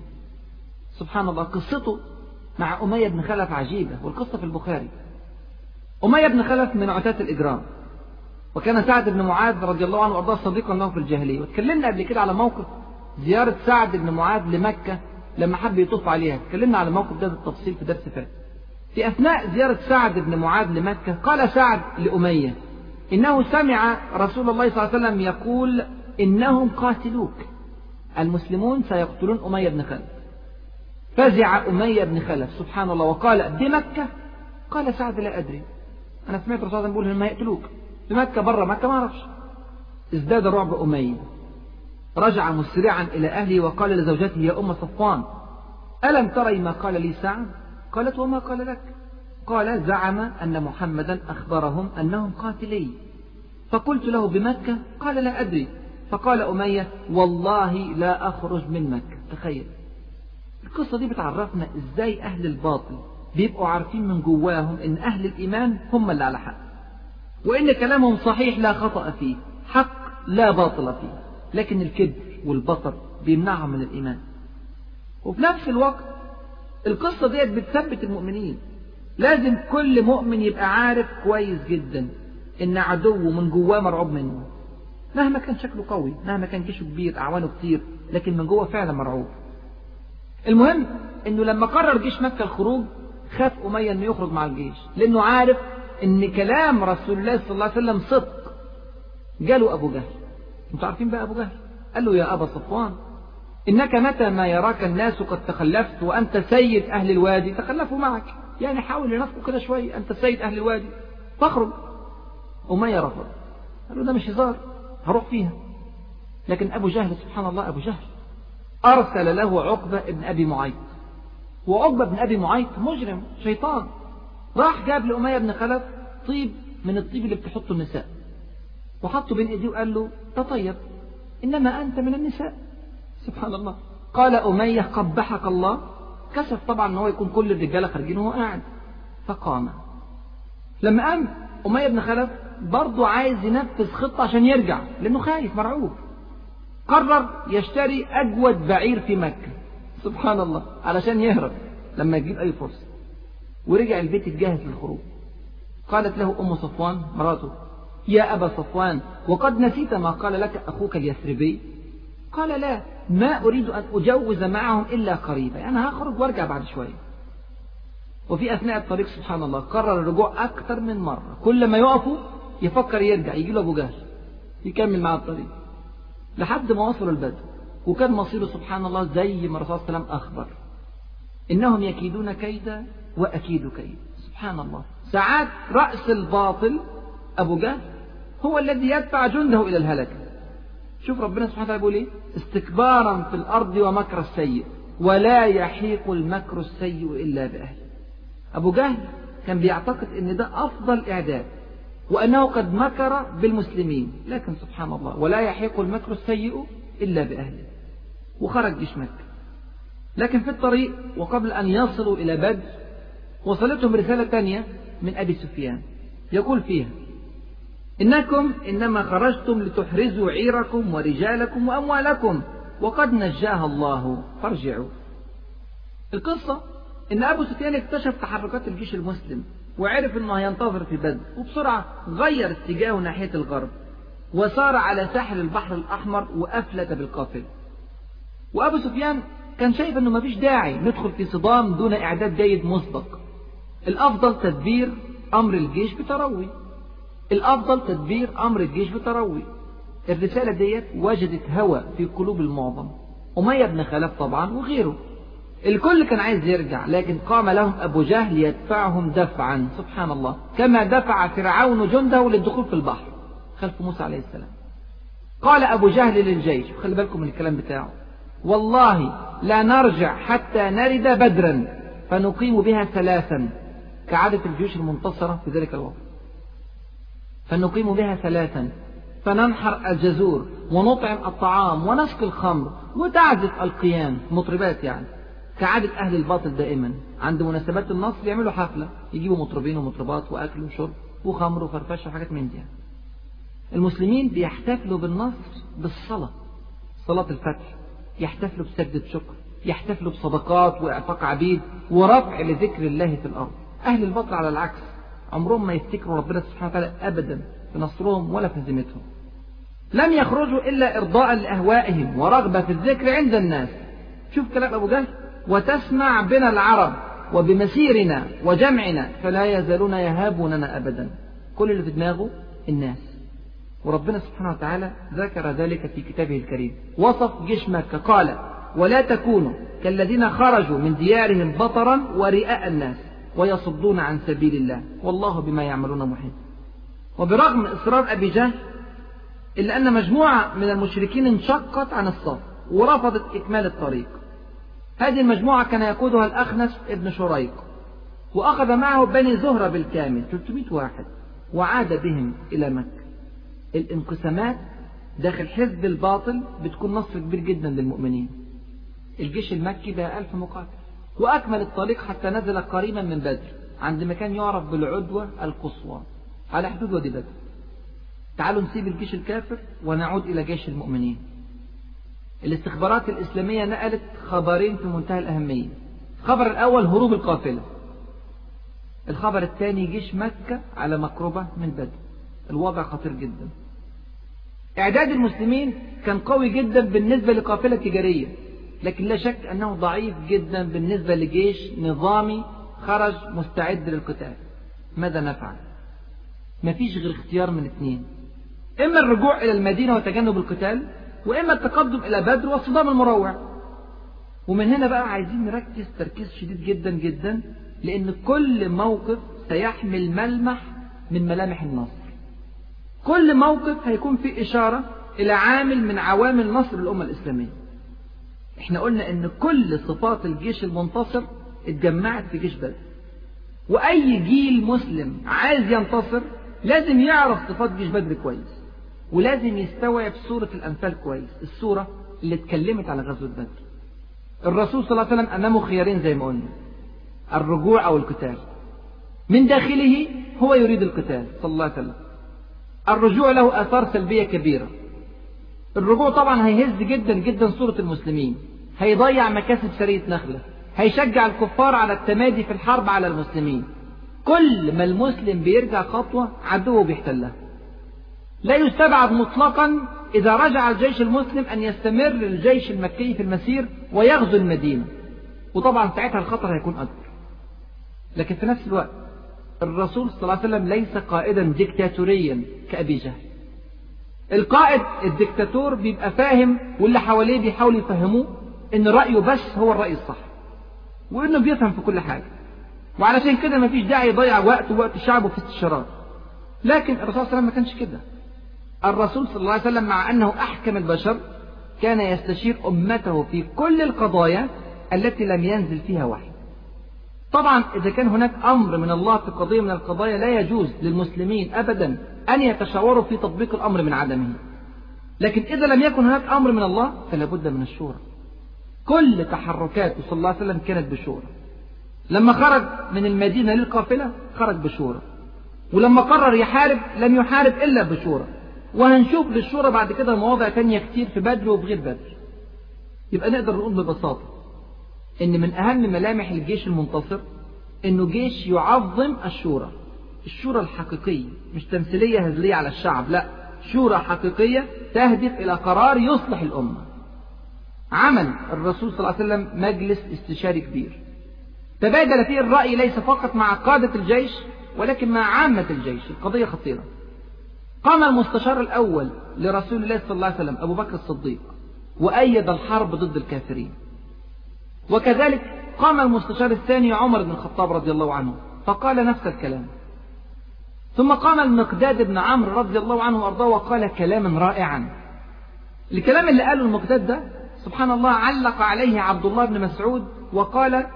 A: سبحان الله قصته مع أمية بن خلف عجيبة والقصة في البخاري. أمية بن خلف من عتاة الإجرام. وكان سعد بن معاذ رضي الله عنه وأرضاه صديقا له في الجاهلية. وتكلمنا قبل كده على موقف زيارة سعد بن معاذ لمكة لما حب يطوف عليها. تكلمنا على الموقف ده بالتفصيل في درس فات في أثناء زيارة سعد بن معاذ لمكة قال سعد لأمية إنه سمع رسول الله صلى الله عليه وسلم يقول إنهم قاتلوك. المسلمون سيقتلون أمية بن خلف. فزع أمية بن خلف سبحان الله وقال بمكة قال سعد لا أدري. أنا سمعت صلى الله عليه وسلم يقول هم يقتلوك بمكة برا مكة ما أعرفش. ازداد رعب أمية. رجع مسرعا إلى أهله وقال لزوجته يا أم صفوان ألم تري ما قال لي سعد؟ قالت وما قال لك؟ قال زعم أن محمدا أخبرهم أنهم قاتلي. فقلت له بمكة؟ قال لا أدري. فقال أمية والله لا أخرج من مكة تخيل. القصة دي بتعرفنا إزاي أهل الباطل بيبقوا عارفين من جواهم إن أهل الإيمان هم اللي على حق وإن كلامهم صحيح لا خطأ فيه حق لا باطل فيه. لكن الكبر والبطر بيمنعهم من الإيمان. وفي نفس الوقت القصة ديت بتثبت المؤمنين. لازم كل مؤمن يبقى عارف كويس جدا إن عدوه من جواه مرعوب منه. مهما كان شكله قوي مهما كان جيشه كبير أعوانه كتير لكن من جوه فعلا مرعوب. المهم إنه لما قرر جيش مكة الخروج خاف أمية إنه يخرج مع الجيش لأنه عارف إن كلام رسول الله صلى الله عليه وسلم صدق. جاله أبو جهل. أنتوا عارفين بقى أبو جهل؟ قال له يا أبا صفوان إنك متى ما يراك الناس قد تخلفت وأنت سيد أهل الوادي تخلفوا معك. يعني حاول ينافقوا كده شوية أنت سيد أهل الوادي. فاخرج. أمية رفض قال له ده مش هزار. هروح فيها. لكن أبو جهل سبحان الله أبو جهل أرسل له عقبة ابن أبي معيط. وعقبة بن أبي معيط مجرم شيطان. راح جاب لأمية بن خلف طيب من الطيب اللي بتحطه النساء. وحطه بين إيديه وقال له تطيب إنما أنت من النساء. سبحان الله. قال أمية قبحك الله. كشف طبعا إن هو يكون كل الرجالة خارجين وهو قاعد. فقام. لما قام أمية بن خلف برضه عايز ينفذ خطة عشان يرجع لأنه خايف مرعوب. قرر يشتري أجود بعير في مكة. سبحان الله علشان يهرب لما يجيب أي فرصة. ورجع البيت الجاهز للخروج. قالت له أم صفوان مراته يا أبا صفوان وقد نسيت ما قال لك أخوك اليثربي. قال لا ما أريد أن أجوز معهم إلا قريبا. أنا هخرج وأرجع بعد شوية. وفي أثناء الطريق سبحان الله قرر الرجوع أكثر من مرة. كل ما يقفوا يفكر يرجع يجي له أبو جهل يكمل مع الطريق. لحد ما وصلوا البدو وكان مصيره سبحان الله زي ما الرسول صلى الله عليه وسلم أخبر. إنهم يكيدون كيدا وأكيد كيد. سبحان الله. ساعات رأس الباطل أبو جهل هو الذي يدفع جنده إلى الهلكة شوف ربنا سبحانه وتعالى بيقول إيه؟ استكبارا في الأرض ومكر السيء ولا يحيق المكر السيء إلا بأهله. أبو جهل كان بيعتقد أن ده أفضل إعداد. وأنه قد مكر بالمسلمين. لكن سبحان الله ولا يحيق المكر السيء إلا بأهله. وخرج جيش مكة لكن في الطريق وقبل أن يصلوا إلى بدر وصلتهم رسالة تانية من أبي سفيان. يقول فيها إنكم إنما خرجتم لتحرزوا عيركم ورجالكم وأموالكم وقد نجاها الله. فارجعوا. القصة إن أبو سفيان اكتشف تحركات الجيش المسلم. وعرف أنه هينتظر في بدر وبسرعة غير اتجاهه ناحية الغرب وسار على ساحل البحر الأحمر وأفلت بالقافلة. وأبو سفيان كان شايف أنه مفيش داعي ندخل في صدام دون إعداد جيد مسبق. الأفضل تدبير أمر الجيش بتروي. الأفضل تدبير أمر الجيش بتروي. الرسالة ديت وجدت هوى في قلوب المعظم. أمية بن خلف طبعا وغيره. الكل كان عايز يرجع لكن قام لهم أبو جهل يدفعهم دفعا. سبحان الله. كما دفع فرعون جنده للدخول في البحر خلف موسى عليه السلام. قال أبو جهل للجيش خلي بالكم من الكلام بتاعه. والله لا نرجع حتى نرد بدرا فنقيم بها ثلاثا. كعادة الجيوش المنتصرة في ذلك الوقت. فنقيم بها ثلاثا. فننحر الجزور ونطعم الطعام ونسقي الخمر وتعزف القيان مطربات يعني. كعادة أهل الباطل دائما عند مناسبات النصر يعملوا حفلة يجيبوا مطربين ومطربات وأكل وشرب وخمر وفرفشة وحاجات من دي. المسلمين بيحتفلوا بالنصر بالصلاة صلاة الفتح يحتفلوا بسجدة شكر يحتفلوا بصدقات وإعفاق عبيد ورفع لذكر الله في الأرض. أهل الباطل على العكس عمرهم ما يفتكروا ربنا سبحانه وتعالى أبدا في نصرهم ولا في هزيمتهم لم يخرجوا إلا إرضاء لأهوائهم ورغبة في الذكر عند الناس. شوف كلام أبو جهل وتسمع بنا العرب وبمسيرنا وجمعنا فلا يزالون يهابوننا أبدا. كل اللي في دماغه الناس. وربنا سبحانه وتعالى ذكر ذلك في كتابه الكريم. وصف جيش مكة قال ولا تكونوا كالذين خرجوا من ديارهم بطرا ورئاء الناس ويصدون عن سبيل الله. والله بما يعملون محيط. وبرغم إصرار أبي جهل إلا أن مجموعة من المشركين انشقت عن الصف ورفضت إكمال الطريق. هذه المجموعة كان يقودها الأخنس ابن شريق وأخذ معه بني زهرة بالكامل 300 واحد وعاد بهم إلى مكة. الانقسامات داخل حزب الباطل بتكون نصر كبير جدا للمؤمنين. الجيش المكي بقى ألف مقاتل. وأكمل الطريق حتى نزل قريبا من بدر عند مكان يعرف بالعدوة القصوى على حدود وادي بدر. تعالوا نسيب الجيش الكافر ونعود إلى جيش المؤمنين. الاستخبارات الإسلامية نقلت خبرين في منتهى الأهمية. الخبر الأول هروب القافلة الخبر الثاني جيش مكة على مقربة من بدر. الوضع خطير جدا. إعداد المسلمين كان قوي جدا بالنسبة لقافلة تجارية لكن لا شك أنه ضعيف جدا بالنسبة لجيش نظامي خرج مستعد للقتال. ماذا نفعل؟ مفيش غير اختيار من اثنين إما الرجوع إلى المدينة وتجنب القتال وإما التقدم إلى بدر والصدام المروع ومن هنا بقى عايزين نركز تركيز شديد جدا جدا لأن كل موقف سيحمل ملمح من ملامح النصر. كل موقف هيكون فيه إشارة إلى عامل من عوامل نصر الأمة الإسلامية. إحنا قلنا إن كل صفات الجيش المنتصر اتجمعت في جيش بدر. وأي جيل مسلم عايز ينتصر لازم يعرف صفات جيش بدر كويس. ولازم يستوعب سورة الأنفال كويس. السورة اللي اتكلمت على غزوة بدر. الرسول صلى الله عليه وسلم أمامه خيارين زي ما قلنا. الرجوع أو القتال. من داخله هو يريد القتال صلى الله عليه وسلم. الرجوع له آثار سلبية كبيرة. الرجوع طبعا هيهز جدا جدا صورة المسلمين. هيضيع مكاسب سرية نخلة. هيشجع الكفار على التمادي في الحرب على المسلمين. كل ما المسلم بيرجع خطوة عدوه بيحتلها. لا يستبعد مطلقا إذا رجع الجيش المسلم أن يستمر الجيش المكي في المسير ويغزو المدينة. وطبعا ساعتها الخطر هيكون أكبر. لكن في نفس الوقت الرسول صلى الله عليه وسلم ليس قائدا ديكتاتوريا كأبي جهل. القائد الدكتاتور بيبقى فاهم واللي حواليه بيحاولوا يفهموه إن رأيه بس هو الرأي الصح. وإنه بيفهم في كل حاجة. وعلشان كده مفيش داعي يضيع وقت ووقت شعبه في استشارات. لكن الرسول صلى الله عليه وسلم ما كانش كده. الرسول صلى الله عليه وسلم مع أنه أحكم البشر كان يستشير أمته في كل القضايا التي لم ينزل فيها وحي. طبعا إذا كان هناك أمر من الله في قضية من القضايا لا يجوز للمسلمين أبدا أن يتشاوروا في تطبيق الأمر من عدمه. لكن إذا لم يكن هناك أمر من الله فلا بد من الشورى. كل تحركاته صلى الله عليه وسلم كانت بشورى. لما خرج من المدينة للقافلة خرج بشورى. ولما قرر يحارب لم يحارب إلا بشورى. وهنشوف للشورى بعد كده مواضع تانية كتير في بدر وفي غير بدر. يبقى نقدر نقول ببساطة إن من أهم ملامح الجيش المنتصر إنه جيش يعظم الشورى. الشورى الحقيقية مش تمثيلية هزلية على الشعب لا. شورى حقيقية تهدف إلى قرار يصلح الأمة. عمل الرسول صلى الله عليه وسلم مجلس استشاري كبير. تبادل فيه الرأي ليس فقط مع قادة الجيش ولكن مع عامة الجيش. القضية خطيرة. قام المستشار الأول لرسول الله صلى الله عليه وسلم أبو بكر الصديق وأيد الحرب ضد الكافرين. وكذلك قام المستشار الثاني عمر بن الخطاب رضي الله عنه فقال نفس الكلام. ثم قام المقداد بن عمرو رضي الله عنه وأرضاه وقال كلاما رائعا. الكلام اللي قاله المقداد ده سبحان الله علق عليه عبد الله بن مسعود وقال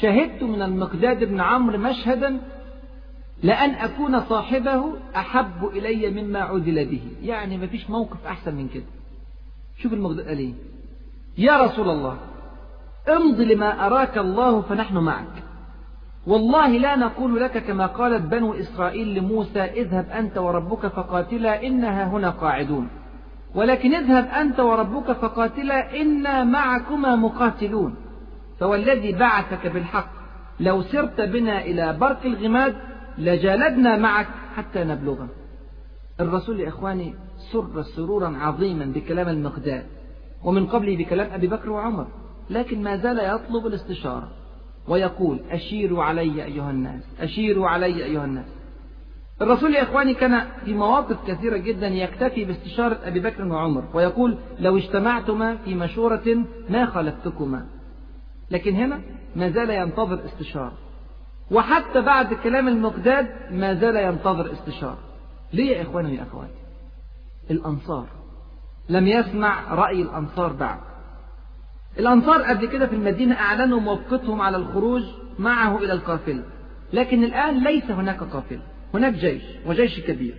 A: شهدت من المقداد بن عمرو مشهدا لأن أكون صاحبه أحب إلي مما عدل به. يعني ما فيش موقف أحسن من كده. شوف المقداد قال إيه يا رسول الله امض لما أراك الله فنحن معك. والله لا نقول لك كما قالت بنو إسرائيل لموسى اذهب أنت وربك فقاتلا إنها هنا قاعدون. ولكن اذهب أنت وربك فقاتلا إنا معكما مقاتلون. فوالذي بعثك بالحق لو سرت بنا إلى برق الغماد لجالدنا معك حتى نبلغه. الرسول يا إخواني سر سرورا عظيما بكلام المقداد ومن قبله بكلام أبي بكر وعمر لكن ما زال يطلب الاستشارة ويقول أشيروا علي أيها الناس أشيروا علي أيها الناس. الرسول يا إخواني كان في مواقف كثيرة جدا يكتفي باستشارة أبي بكر وعمر ويقول لو اجتمعتما في مشورة ما خلفتكما لكن هنا ما زال ينتظر استشارة. وحتى بعد كلام المقداد ما زال ينتظر استشارة ليه يا إخواني يا أخواتي؟ الأنصار. لم يسمع رأي الأنصار بعد. الأنصار قبل كده في المدينة أعلنوا موقفهم على الخروج معه إلى القافلة. لكن الآن ليس هناك قافلة. هناك جيش وجيش كبير.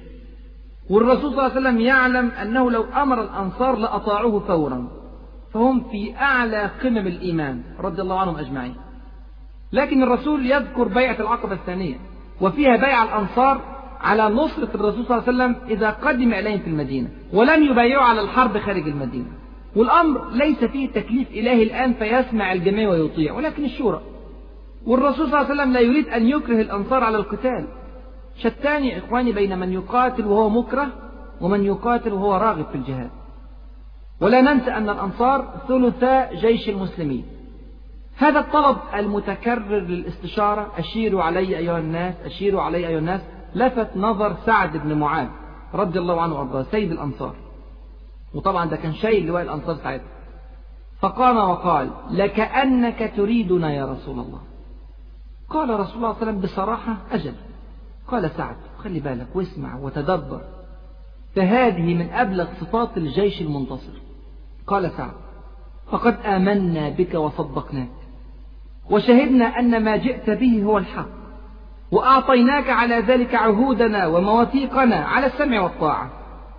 A: والرسول صلى الله عليه وسلم يعلم أنه لو أمر الأنصار لأطاعوه فورا. فهم في أعلى قمم الإيمان رضي الله عنهم أجمعين. لكن الرسول يذكر بيعة العقبة الثانية وفيها بيع الأنصار على نصرة الرسول صلى الله عليه وسلم إذا قدم إليهم في المدينة ولم يبايعوا على الحرب خارج المدينة. والأمر ليس فيه تكليف إلهي الآن فيسمع الجميع ويطيع ولكن الشورى. والرسول صلى الله عليه وسلم لا يريد أن يكره الأنصار على القتال. شتان يا إخواني بين من يقاتل وهو مكره ومن يقاتل وهو راغب في الجهاد. ولا ننسى أن الأنصار ثلثا جيش المسلمين. هذا الطلب المتكرر للاستشارة أشيروا علي أيها الناس أشيروا علي أيها الناس لفت نظر سعد بن معاذ رضي الله عنه وأرضاه سيد الأنصار. وطبعا ده كان شيء لواء الأنصار ساعتها. فقام وقال لكأنك تريدنا يا رسول الله. قال رسول الله صلى الله عليه وسلم بصراحة أجل. قال سعد خلي بالك واسمع وتدبر. فهذه من أبلغ صفات الجيش المنتصر. قال سعد فقد آمنا بك وصدقناك. وشهدنا أن ما جئت به هو الحق. وأعطيناك على ذلك عهودنا ومواثيقنا على السمع والطاعة.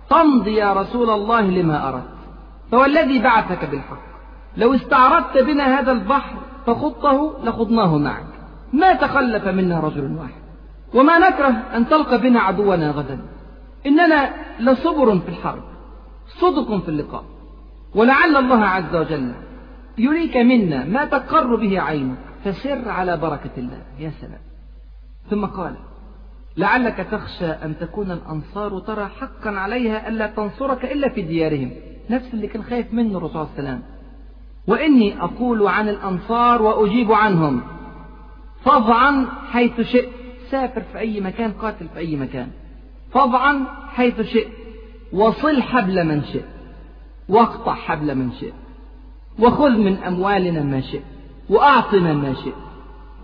A: فامض يا رسول الله لما أردت. فوالذي بعثك بالحق. لو استعرضت بنا هذا البحر فخضته لخضناه معك. ما تخلف منا رجل واحد. وما نكره أن تلقى بنا عدونا غدا. إننا لصبر في الحرب صدق في اللقاء. ولعل الله عز وجل يريك منا ما تقر به عينك فسر على بركة الله. يا سلام. ثم قال لعلك تخشى أن تكون الأنصار ترى حقا عليها ألا تنصرك إلا في ديارهم. نفس اللي كان خايف منه الرسول صلى الله عليه وسلم. وإني أقول عن الأنصار وأجيب عنهم. فاضعا حيث شئت. سافر في أي مكان قاتل في أي مكان. فاضعا حيث شئت. وصل حبل من شئت. واقطع حبل من شئت. وخذ من أموالنا ما شئت وأعطنا ما شئت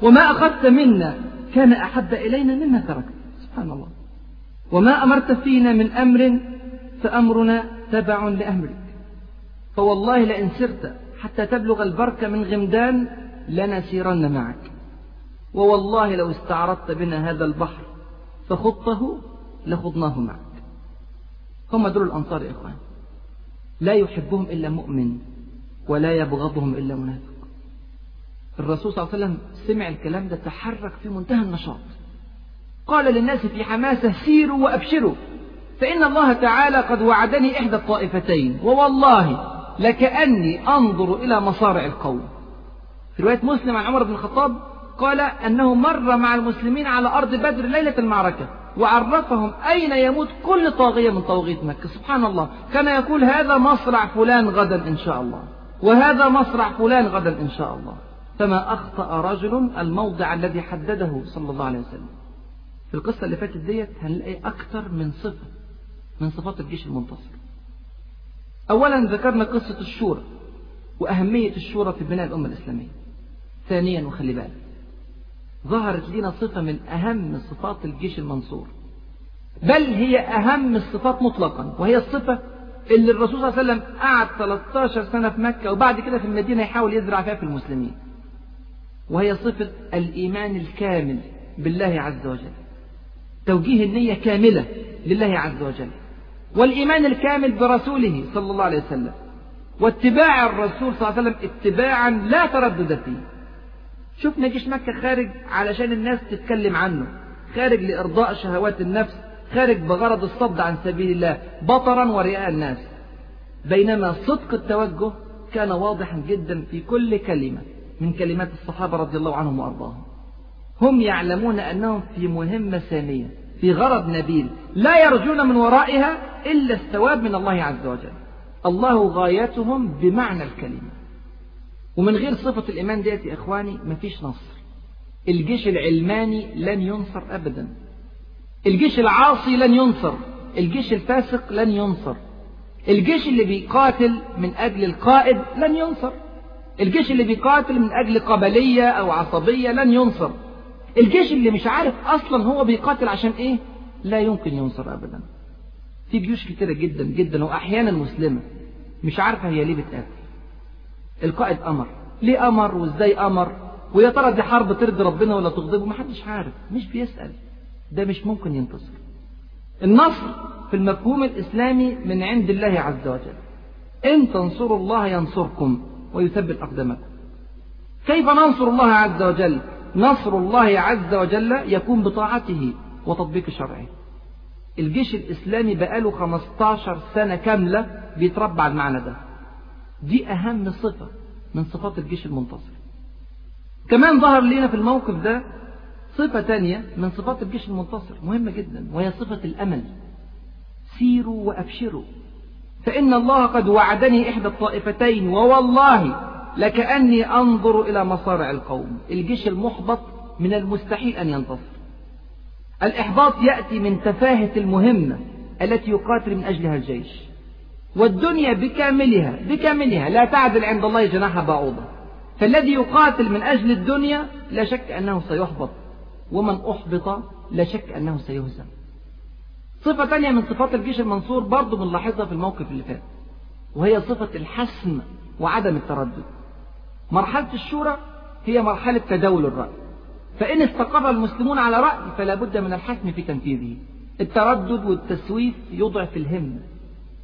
A: وما أخذت منا كان أحب إلينا مما تركت. سبحان الله. وما أمرت فينا من أمر فأمرنا تبع لأمرك. فوالله لئن سرت حتى تبلغ البركة من غمدان لنسيرن معك. ووالله لو استعرضت بنا هذا البحر فخضته لخضناه معك. هم دول الأنصار يا إخوان. لا يحبهم إلا مؤمن. ولا يبغضهم إلا منافق. الرسول صلى الله عليه وسلم سمع الكلام ده تحرك في منتهى النشاط. قال للناس في حماسة سيروا وأبشروا. فإن الله تعالى قد وعدني إحدى الطائفتين ووالله لكأني أنظر إلى مصارع القوم. في رواية مسلم عن عمر بن الخطاب قال أنه مر مع المسلمين على أرض بدر ليلة المعركة وعرفهم أين يموت كل طاغية من طواغيت مكة. سبحان الله كان يقول هذا مصرع فلان غدا إن شاء الله. وهذا مصرع فلان غدا إن شاء الله. فما أخطأ رجل الموضع الذي حدده صلى الله عليه وسلم. في القصة اللي فاتت ديت هنلاقي أكثر من صفة من صفات الجيش المنتصر. أولا ذكرنا قصة الشورى وأهمية الشورى في بناء الأمة الإسلامية. ثانيا وخلي بالك ظهرت لنا صفة من أهم صفات الجيش المنصور. بل هي أهم الصفات مطلقا وهي الصفة اللي الرسول صلى الله عليه وسلم قعد 13 سنة في مكة وبعد كده في المدينة يحاول يزرع فيها في المسلمين. وهي صفة الإيمان الكامل بالله عز وجل. توجيه النية كاملة لله عز وجل. والإيمان الكامل برسوله صلى الله عليه وسلم. واتباع الرسول صلى الله عليه وسلم اتباعا لا تردد فيه. شفنا جيش مكة خارج علشان الناس تتكلم عنه. خارج لإرضاء شهوات النفس. خارج بغرض الصد عن سبيل الله بطرا ورئاء الناس. بينما صدق التوجه كان واضحا جدا في كل كلمة من كلمات الصحابة رضي الله عنهم وأرضاهم. هم يعلمون أنهم في مهمة سامية في غرض نبيل لا يرجون من ورائها إلا الثواب من الله عز وجل. الله غايتهم بمعنى الكلمة. ومن غير صفة الإيمان ديت يا إخواني مفيش نصر. الجيش العلماني لن ينصر أبدا. الجيش العاصي لن ينصر الجيش الفاسق لن ينصر الجيش اللي بيقاتل من أجل القائد لن ينصر الجيش اللي بيقاتل من أجل قبلية أو عصبية لن ينصر الجيش اللي مش عارف أصلا هو بيقاتل عشان إيه؟ لا يمكن ينصر أبدا. في جيوش كتيرة جدا جدا وأحيانا مسلمة مش عارفة هي ليه بتقاتل. القائد أمر. ليه أمر وإزاي أمر؟ ويا ترى دي حرب ترضي ربنا ولا تغضبه؟ محدش عارف مش بيسأل. ده مش ممكن ينتصر. النصر في المفهوم الإسلامي من عند الله عز وجل. إن تنصروا الله ينصركم ويثبت أقدامكم. كيف ننصر الله عز وجل؟ نصر الله عز وجل يكون بطاعته وتطبيق شرعه. الجيش الإسلامي بقاله 15 سنة كاملة بيتربى على المعنى ده. دي أهم صفة من صفات الجيش المنتصر. كمان ظهر لنا في الموقف ده صفة تانية من صفات الجيش المنتصر مهمة جدا وهي صفة الأمل. سيروا وأبشروا. فإن الله قد وعدني إحدى الطائفتين ووالله لكأني أنظر إلى مصارع القوم. الجيش المحبط من المستحيل أن ينتصر. الإحباط يأتي من تفاهة المهمة التي يقاتل من أجلها الجيش. والدنيا بكاملها بكاملها لا تعدل عند الله جناح بعوضة. فالذي يقاتل من أجل الدنيا لا شك أنه سيحبط. ومن أحبط لا شك أنه سيهزم. صفة تانية من صفات الجيش المنصور برضو بنلاحظها في الموقف اللي فات وهي صفة الحسم وعدم التردد. مرحلة الشورى هي مرحلة تداول الرأي فإن استقر المسلمون على رأي فلا بد من الحسم في تنفيذه. التردد والتسويف يضعف الهمة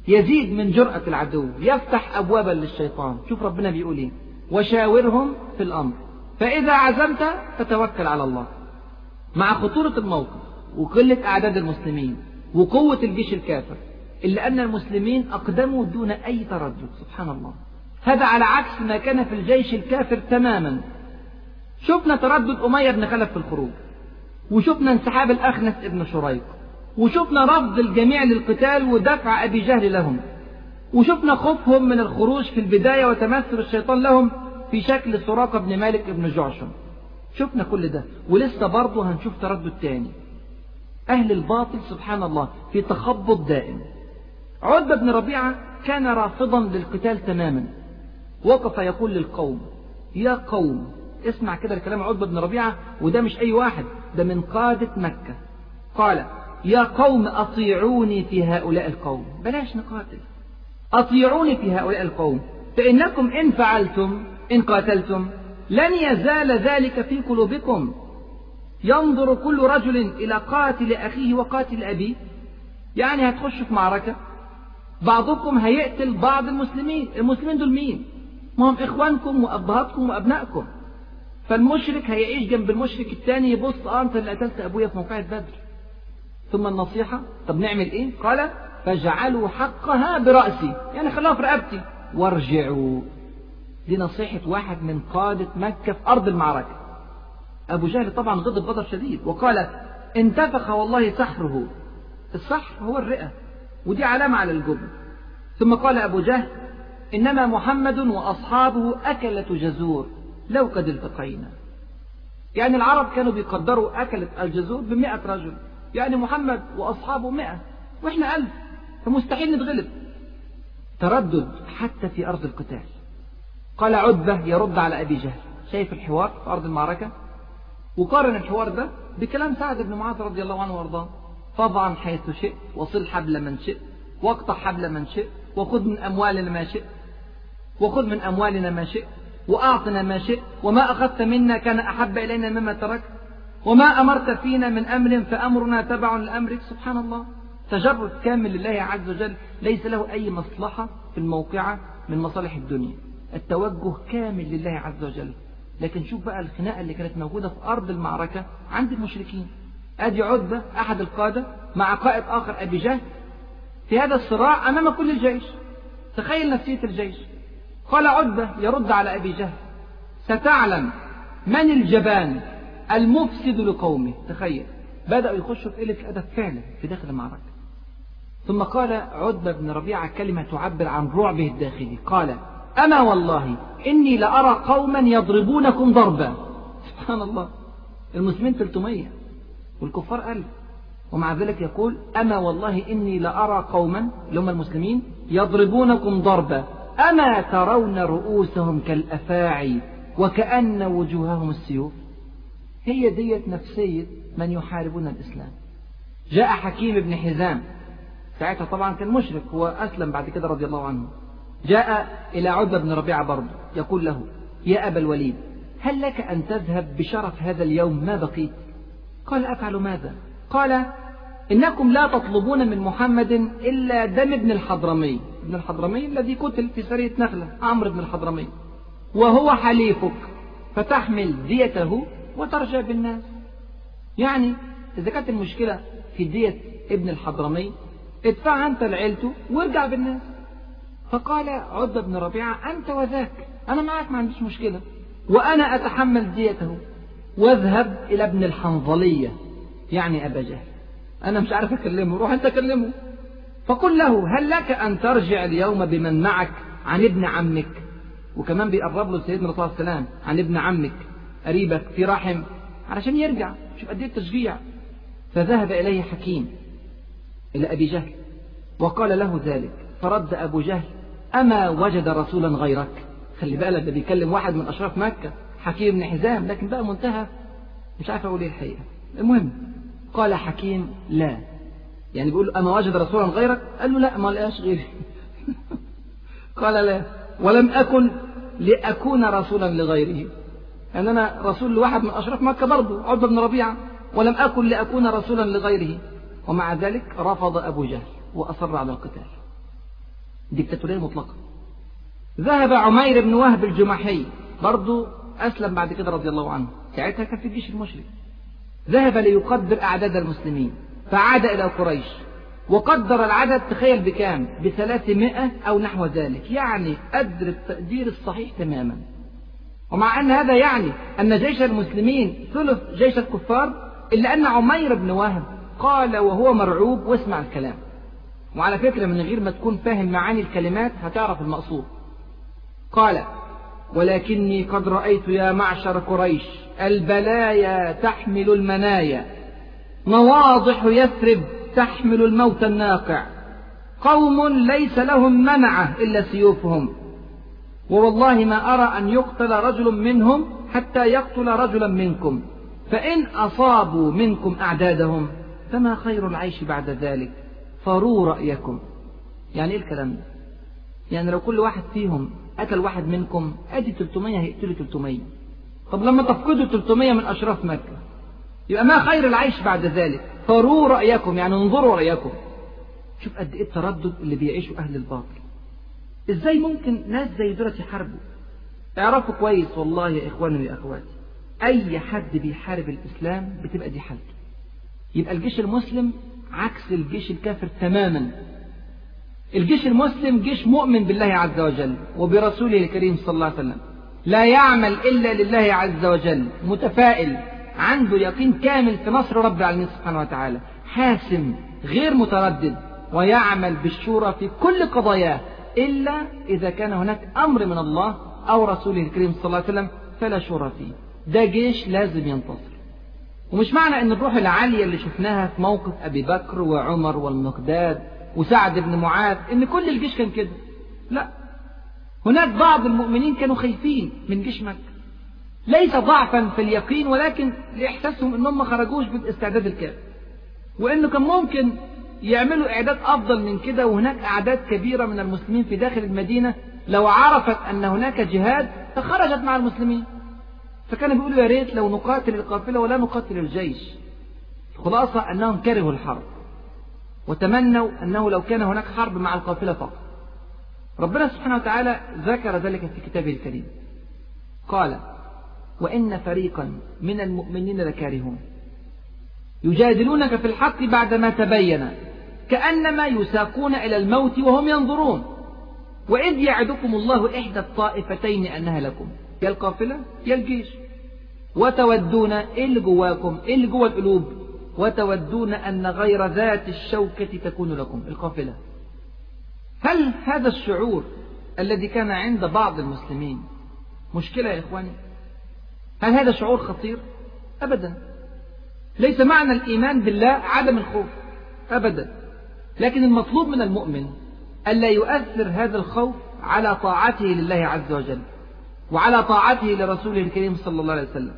A: يزيد من جرأة العدو يفتح أبوابا للشيطان. شوف ربنا بيقول إيه؟ وشاورهم في الأمر فإذا عزمت فتوكل على الله. مع خطورة الموقف وقلة أعداد المسلمين وقوة الجيش الكافر إلا أن المسلمين أقدموا دون أي تردد سبحان الله. هذا على عكس ما كان في الجيش الكافر تماما. شفنا تردد أمية بن خلف في الخروج وشفنا انسحاب الأخنس ابن شريق وشفنا رفض الجميع للقتال ودفع أبي جهل لهم وشفنا خوفهم من الخروج في البداية وتمثل الشيطان لهم في شكل سراقة بن مالك بن جعشم. شفنا كل ده. ولسه برضه هنشوف تردد تاني. أهل الباطل سبحان الله في تخبط دائم. عتبة بن ربيعة كان رافضا للقتال تماما. وقف يقول للقوم يا قوم اسمع كده الكلام عتبة بن ربيعة وده مش أي واحد ده من قادة مكة. قال يا قوم أطيعوني في هؤلاء القوم. بلاش نقاتل. أطيعوني في هؤلاء القوم. فإنكم إن فعلتم إن قاتلتم لن يزال ذلك في قلوبكم. ينظر كل رجل إلى قاتل أخيه وقاتل أبيه. يعني هتخشوا في معركة. بعضكم هيقتل بعض المسلمين. المسلمين دول مين؟ ما هم إخوانكم وأبهاتكم وأبنائكم. فالمشرك هيعيش جنب المشرك الثاني يبص آه أنت اللي قتلت أبويا في موقعة بدر. ثم النصيحة طب نعمل إيه؟ قال فاجعلوا حقها برأسي. يعني خلوها في رقبتي. وارجعوا. دي نصيحة واحد من قادة مكة في أرض المعركة. أبو جهل طبعا غضب غضب شديد وقال انتفخ والله سحره. السحر هو الرئة ودي علامة على الجبن. ثم قال أبو جهل إنما محمد وأصحابه أكلة جزور لو قد التقينا. يعني العرب كانوا بيقدروا أكلة الجزور بمئة رجل يعني محمد وأصحابه مئة وإحنا ألف فمستحيل نتغلب. تردد حتى في أرض القتال. قال عتبة يرد على أبي جهل. شايف الحوار في أرض المعركة؟ وقارن الحوار ده بكلام سعد بن معاذ رضي الله عنه وأرضاه. طبعا حيث شئت وصل حبل من شئت واقطع حبل من شئت وخذ من أموالنا ما شئت. وخذ من أموالنا ما شئت وأعطنا ما شئت. وما أخذت منا كان أحب إلينا مما تركت. وما أمرت فينا من أمر فأمرنا تبع لأمرك. سبحان الله. تجرد كامل لله عز وجل. ليس له أي مصلحة في الموقعة من مصالح الدنيا. التوجه كامل لله عز وجل. لكن شوف بقى الخناقة اللي كانت موجودة في أرض المعركة عند المشركين. أدي عتبة أحد القادة مع قائد آخر أبي جهل في هذا الصراع أمام كل الجيش. تخيل نفسية الجيش. قال عتبة يرد على أبي جهل ستعلم من الجبان المفسد لقومه؟ تخيل. بدأوا يخشوا في قلة الأدب فعلا في داخل المعركة. ثم قال عتبة بن ربيعة كلمة تعبر عن رعبه الداخلي. قال أما والله إني لأرى قوما يضربونكم ضربا. سبحان الله. المسلمين 300 والكفار ألف. ومع ذلك يقول أما والله إني لأرى قوما اللي هم المسلمين يضربونكم ضربا. أما ترون رؤوسهم كالأفاعي وكأن وجوههم السيوف. هي ديت نفسية من يحاربون الإسلام. جاء حكيم بن حزام. ساعتها طبعا كان مشرك هو أسلم بعد كده رضي الله عنه. جاء إلى عتبة بن ربيعة برضه يقول له يا أبا الوليد هل لك أن تذهب بشرف هذا اليوم؟ ما بقيت؟ قال أفعل ماذا؟ قال إنكم لا تطلبون من محمد إلا دم ابن الحضرمي. ابن الحضرمي الذي قتل في سرية نخلة عمرو بن الحضرمي. وهو حليفك فتحمل ديته وترجع بالناس. يعني إذا كانت المشكلة في دية ابن الحضرمي ادفع أنت لعيلته وارجع بالناس. فقال عتبة بن ربيعة أنت وذاك أنا معك ما عنديش مشكلة. وأنا أتحمل ديته. واذهب إلى ابن الحنظلية يعني أبا جهل. أنا مش عارف أكلمه روح أنت كلمه. فقل له هل لك أن ترجع اليوم بمن معك عن ابن عمك؟ وكمان بيقرب له سيدنا صلى الله عليه وسلم عن ابن عمك قريبك في رحم علشان يرجع شوف قد إيه التشجيع. فذهب إليه حكيم إلى أبي جهل وقال له ذلك. فرد أبو جهل أما وجد رسولا غيرك؟ خلي بالك ده بيكلم واحد من أشراف مكة حكيم بن حزام لكن بقى منتهى مش عارف أقول إيه الحقيقة. المهم قال حكيم لا. يعني بيقول أما وجد رسولا غيرك؟ قال له لا ما لقاش غيري. قال لا ولم أكن لأكون رسولا لغيره. يعني أنا رسول لواحد من أشراف مكة برضه عتبة بن ربيعة ولم أكن لأكون رسولا لغيره. ومع ذلك رفض أبو جهل وأصر على القتال. ديكتاتورية مطلقة. ذهب عمير بن وهب الجمحي برضه أسلم بعد كده رضي الله عنه. ساعتها كان في الجيش المشرك ذهب ليقدر أعداد المسلمين. فعاد إلى قريش. وقدر العدد تخيل بكام؟ بثلاثمائة أو نحو ذلك. يعني قدر التقدير الصحيح تماما. ومع أن هذا يعني أن جيش المسلمين ثلث جيش الكفار إلا أن عمير بن وهب قال وهو مرعوب واسمع الكلام. وعلى فكرة من غير ما تكون فاهم معاني الكلمات هتعرف المقصود. قال ولكني قد رأيت يا معشر قريش البلايا تحمل المنايا مواضح يثرب تحمل الموت الناقع قوم ليس لهم منعة إلا سيوفهم. ووالله ما أرى أن يقتل رجل منهم حتى يقتل رجلا منكم فإن أصابوا منكم أعدادهم فما خير العيش بعد ذلك. فروا رأيكم. يعني إيه الكلام ده؟ يعني لو كل واحد فيهم قتل واحد منكم أدي 300 هيقتلوا 300 طب لما تفقدوا 300 من أشراف مكة يبقى ما خير العيش بعد ذلك. فروا رأيكم يعني انظروا رأيكم. شوف قد إيه التردد اللي بيعيشه أهل الباطل. إزاي ممكن ناس زي دول يحاربوا؟ اعرفوا كويس والله يا إخواني ويا أخواتي أي حد بيحارب الإسلام بتبقى دي حالته. يبقى الجيش المسلم عكس الجيش الكافر تماما. الجيش المسلم جيش مؤمن بالله عز وجل وبرسوله الكريم صلى الله عليه وسلم. لا يعمل إلا لله عز وجل. متفائل. عنده يقين كامل في نصر رب العالمين سبحانه وتعالى. حاسم. غير متردد. ويعمل بالشورى في كل قضاياه. إلا إذا كان هناك أمر من الله أو رسوله الكريم صلى الله عليه وسلم فلا شورى فيه. ده جيش لازم ينتصر. ومش معنى أن الروح العالية اللي شفناها في موقف أبي بكر وعمر والمقداد وسعد بن معاذ أن كل الجيش كان كده. لا. هناك بعض المؤمنين كانوا خايفين من جيش مكة ليس ضعفا في اليقين ولكن لإحساسهم أنهم ما خرجوش بالاستعداد الكامل وأنه كان ممكن يعملوا إعداد أفضل من كده وهناك أعداد كبيرة من المسلمين في داخل المدينة لو عرفت أن هناك جهاد فخرجت مع المسلمين. فكانوا بيقولوا يا ريت لو نقاتل القافلة ولا نقاتل الجيش. الخلاصة أنهم كرهوا الحرب. وتمنوا أنه لو كان هناك حرب مع القافلة فقط. ربنا سبحانه وتعالى ذكر ذلك في كتابه الكريم. قال وإن فريقا من المؤمنين لكارهون. يجادلونك في الحق بعدما تبين. كأنما يساقون إلى الموت وهم ينظرون. وإذ يعدكم الله إحدى الطائفتين أنها لكم. يا القافلة يا الجيش. وتودون إيه اللي جواكم إيه اللي جوا القلوب. وتودون أن غير ذات الشوكة تكون لكم القافلة. هل هذا الشعور الذي كان عند بعض المسلمين مشكلة يا إخواني؟ هل هذا شعور خطير؟ أبدا. ليس معنى الإيمان بالله عدم الخوف. أبدا. لكن المطلوب من المؤمن ألا يؤثر هذا الخوف على طاعته لله عز وجل. وعلى طاعته لرسوله الكريم صلى الله عليه وسلم.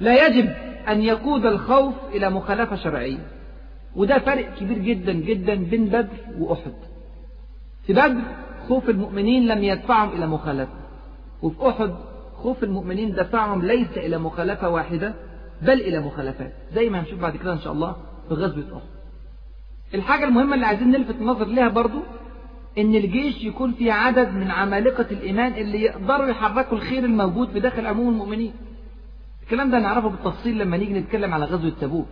A: لا يجب أن يقود الخوف إلى مخالفة شرعية. وده فرق كبير جدا جدا بين بدر وأحد. في بدر خوف المؤمنين لم يدفعهم إلى مخالفة. وفي أحد خوف المؤمنين دفعهم ليس إلى مخالفة واحدة بل إلى مخالفات. زي ما هنشوف بعد كده إن شاء الله في غزوة أحد. الحاجة المهمة اللي عايزين نلفت النظر لها برضو إن الجيش يكون فيه عدد من عمالقة الإيمان اللي يقدروا يحركوا الخير الموجود في داخل عموم المؤمنين. الكلام ده نعرفه بالتفصيل لما نيجي نتكلم على غزوة تبوك.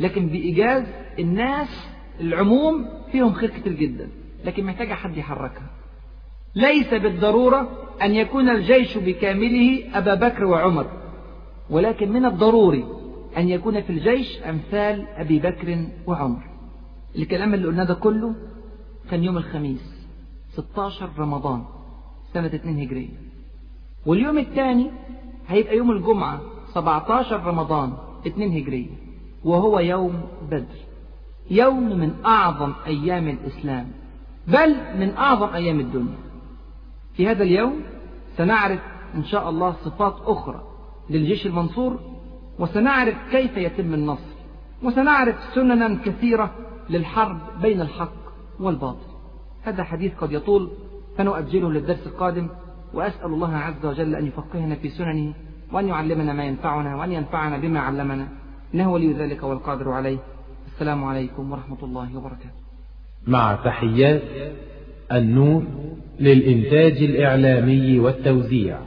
A: لكن بإيجاز الناس العموم فيهم خير كتير جدا لكن محتاجة حد يحركها. ليس بالضرورة أن يكون الجيش بكامله أبا بكر وعمر ولكن من الضروري أن يكون في الجيش أمثال أبي بكر وعمر. الكلام اللي قلناه ده كله كان يوم الخميس 16 رمضان سنة 2 هجرية. واليوم الثاني هيبقى يوم الجمعة 17 رمضان 2 هجرية وهو يوم بدر. يوم من أعظم أيام الإسلام بل من أعظم أيام الدنيا. في هذا اليوم سنعرف إن شاء الله صفات أخرى للجيش المنصور وسنعرف كيف يتم النصر وسنعرف سننا كثيرة للحرب بين الحق والباطل. هذا حديث قد يطول فنؤجله للدرس القادم وأسأل الله عز وجل أن يفقهنا في سننه وأن يعلمنا ما ينفعنا وأن ينفعنا بما علمنا. إنه ولي ذلك والقادر عليه. السلام عليكم ورحمة الله وبركاته.
B: مع تحيات النور للإنتاج الإعلامي والتوزيع.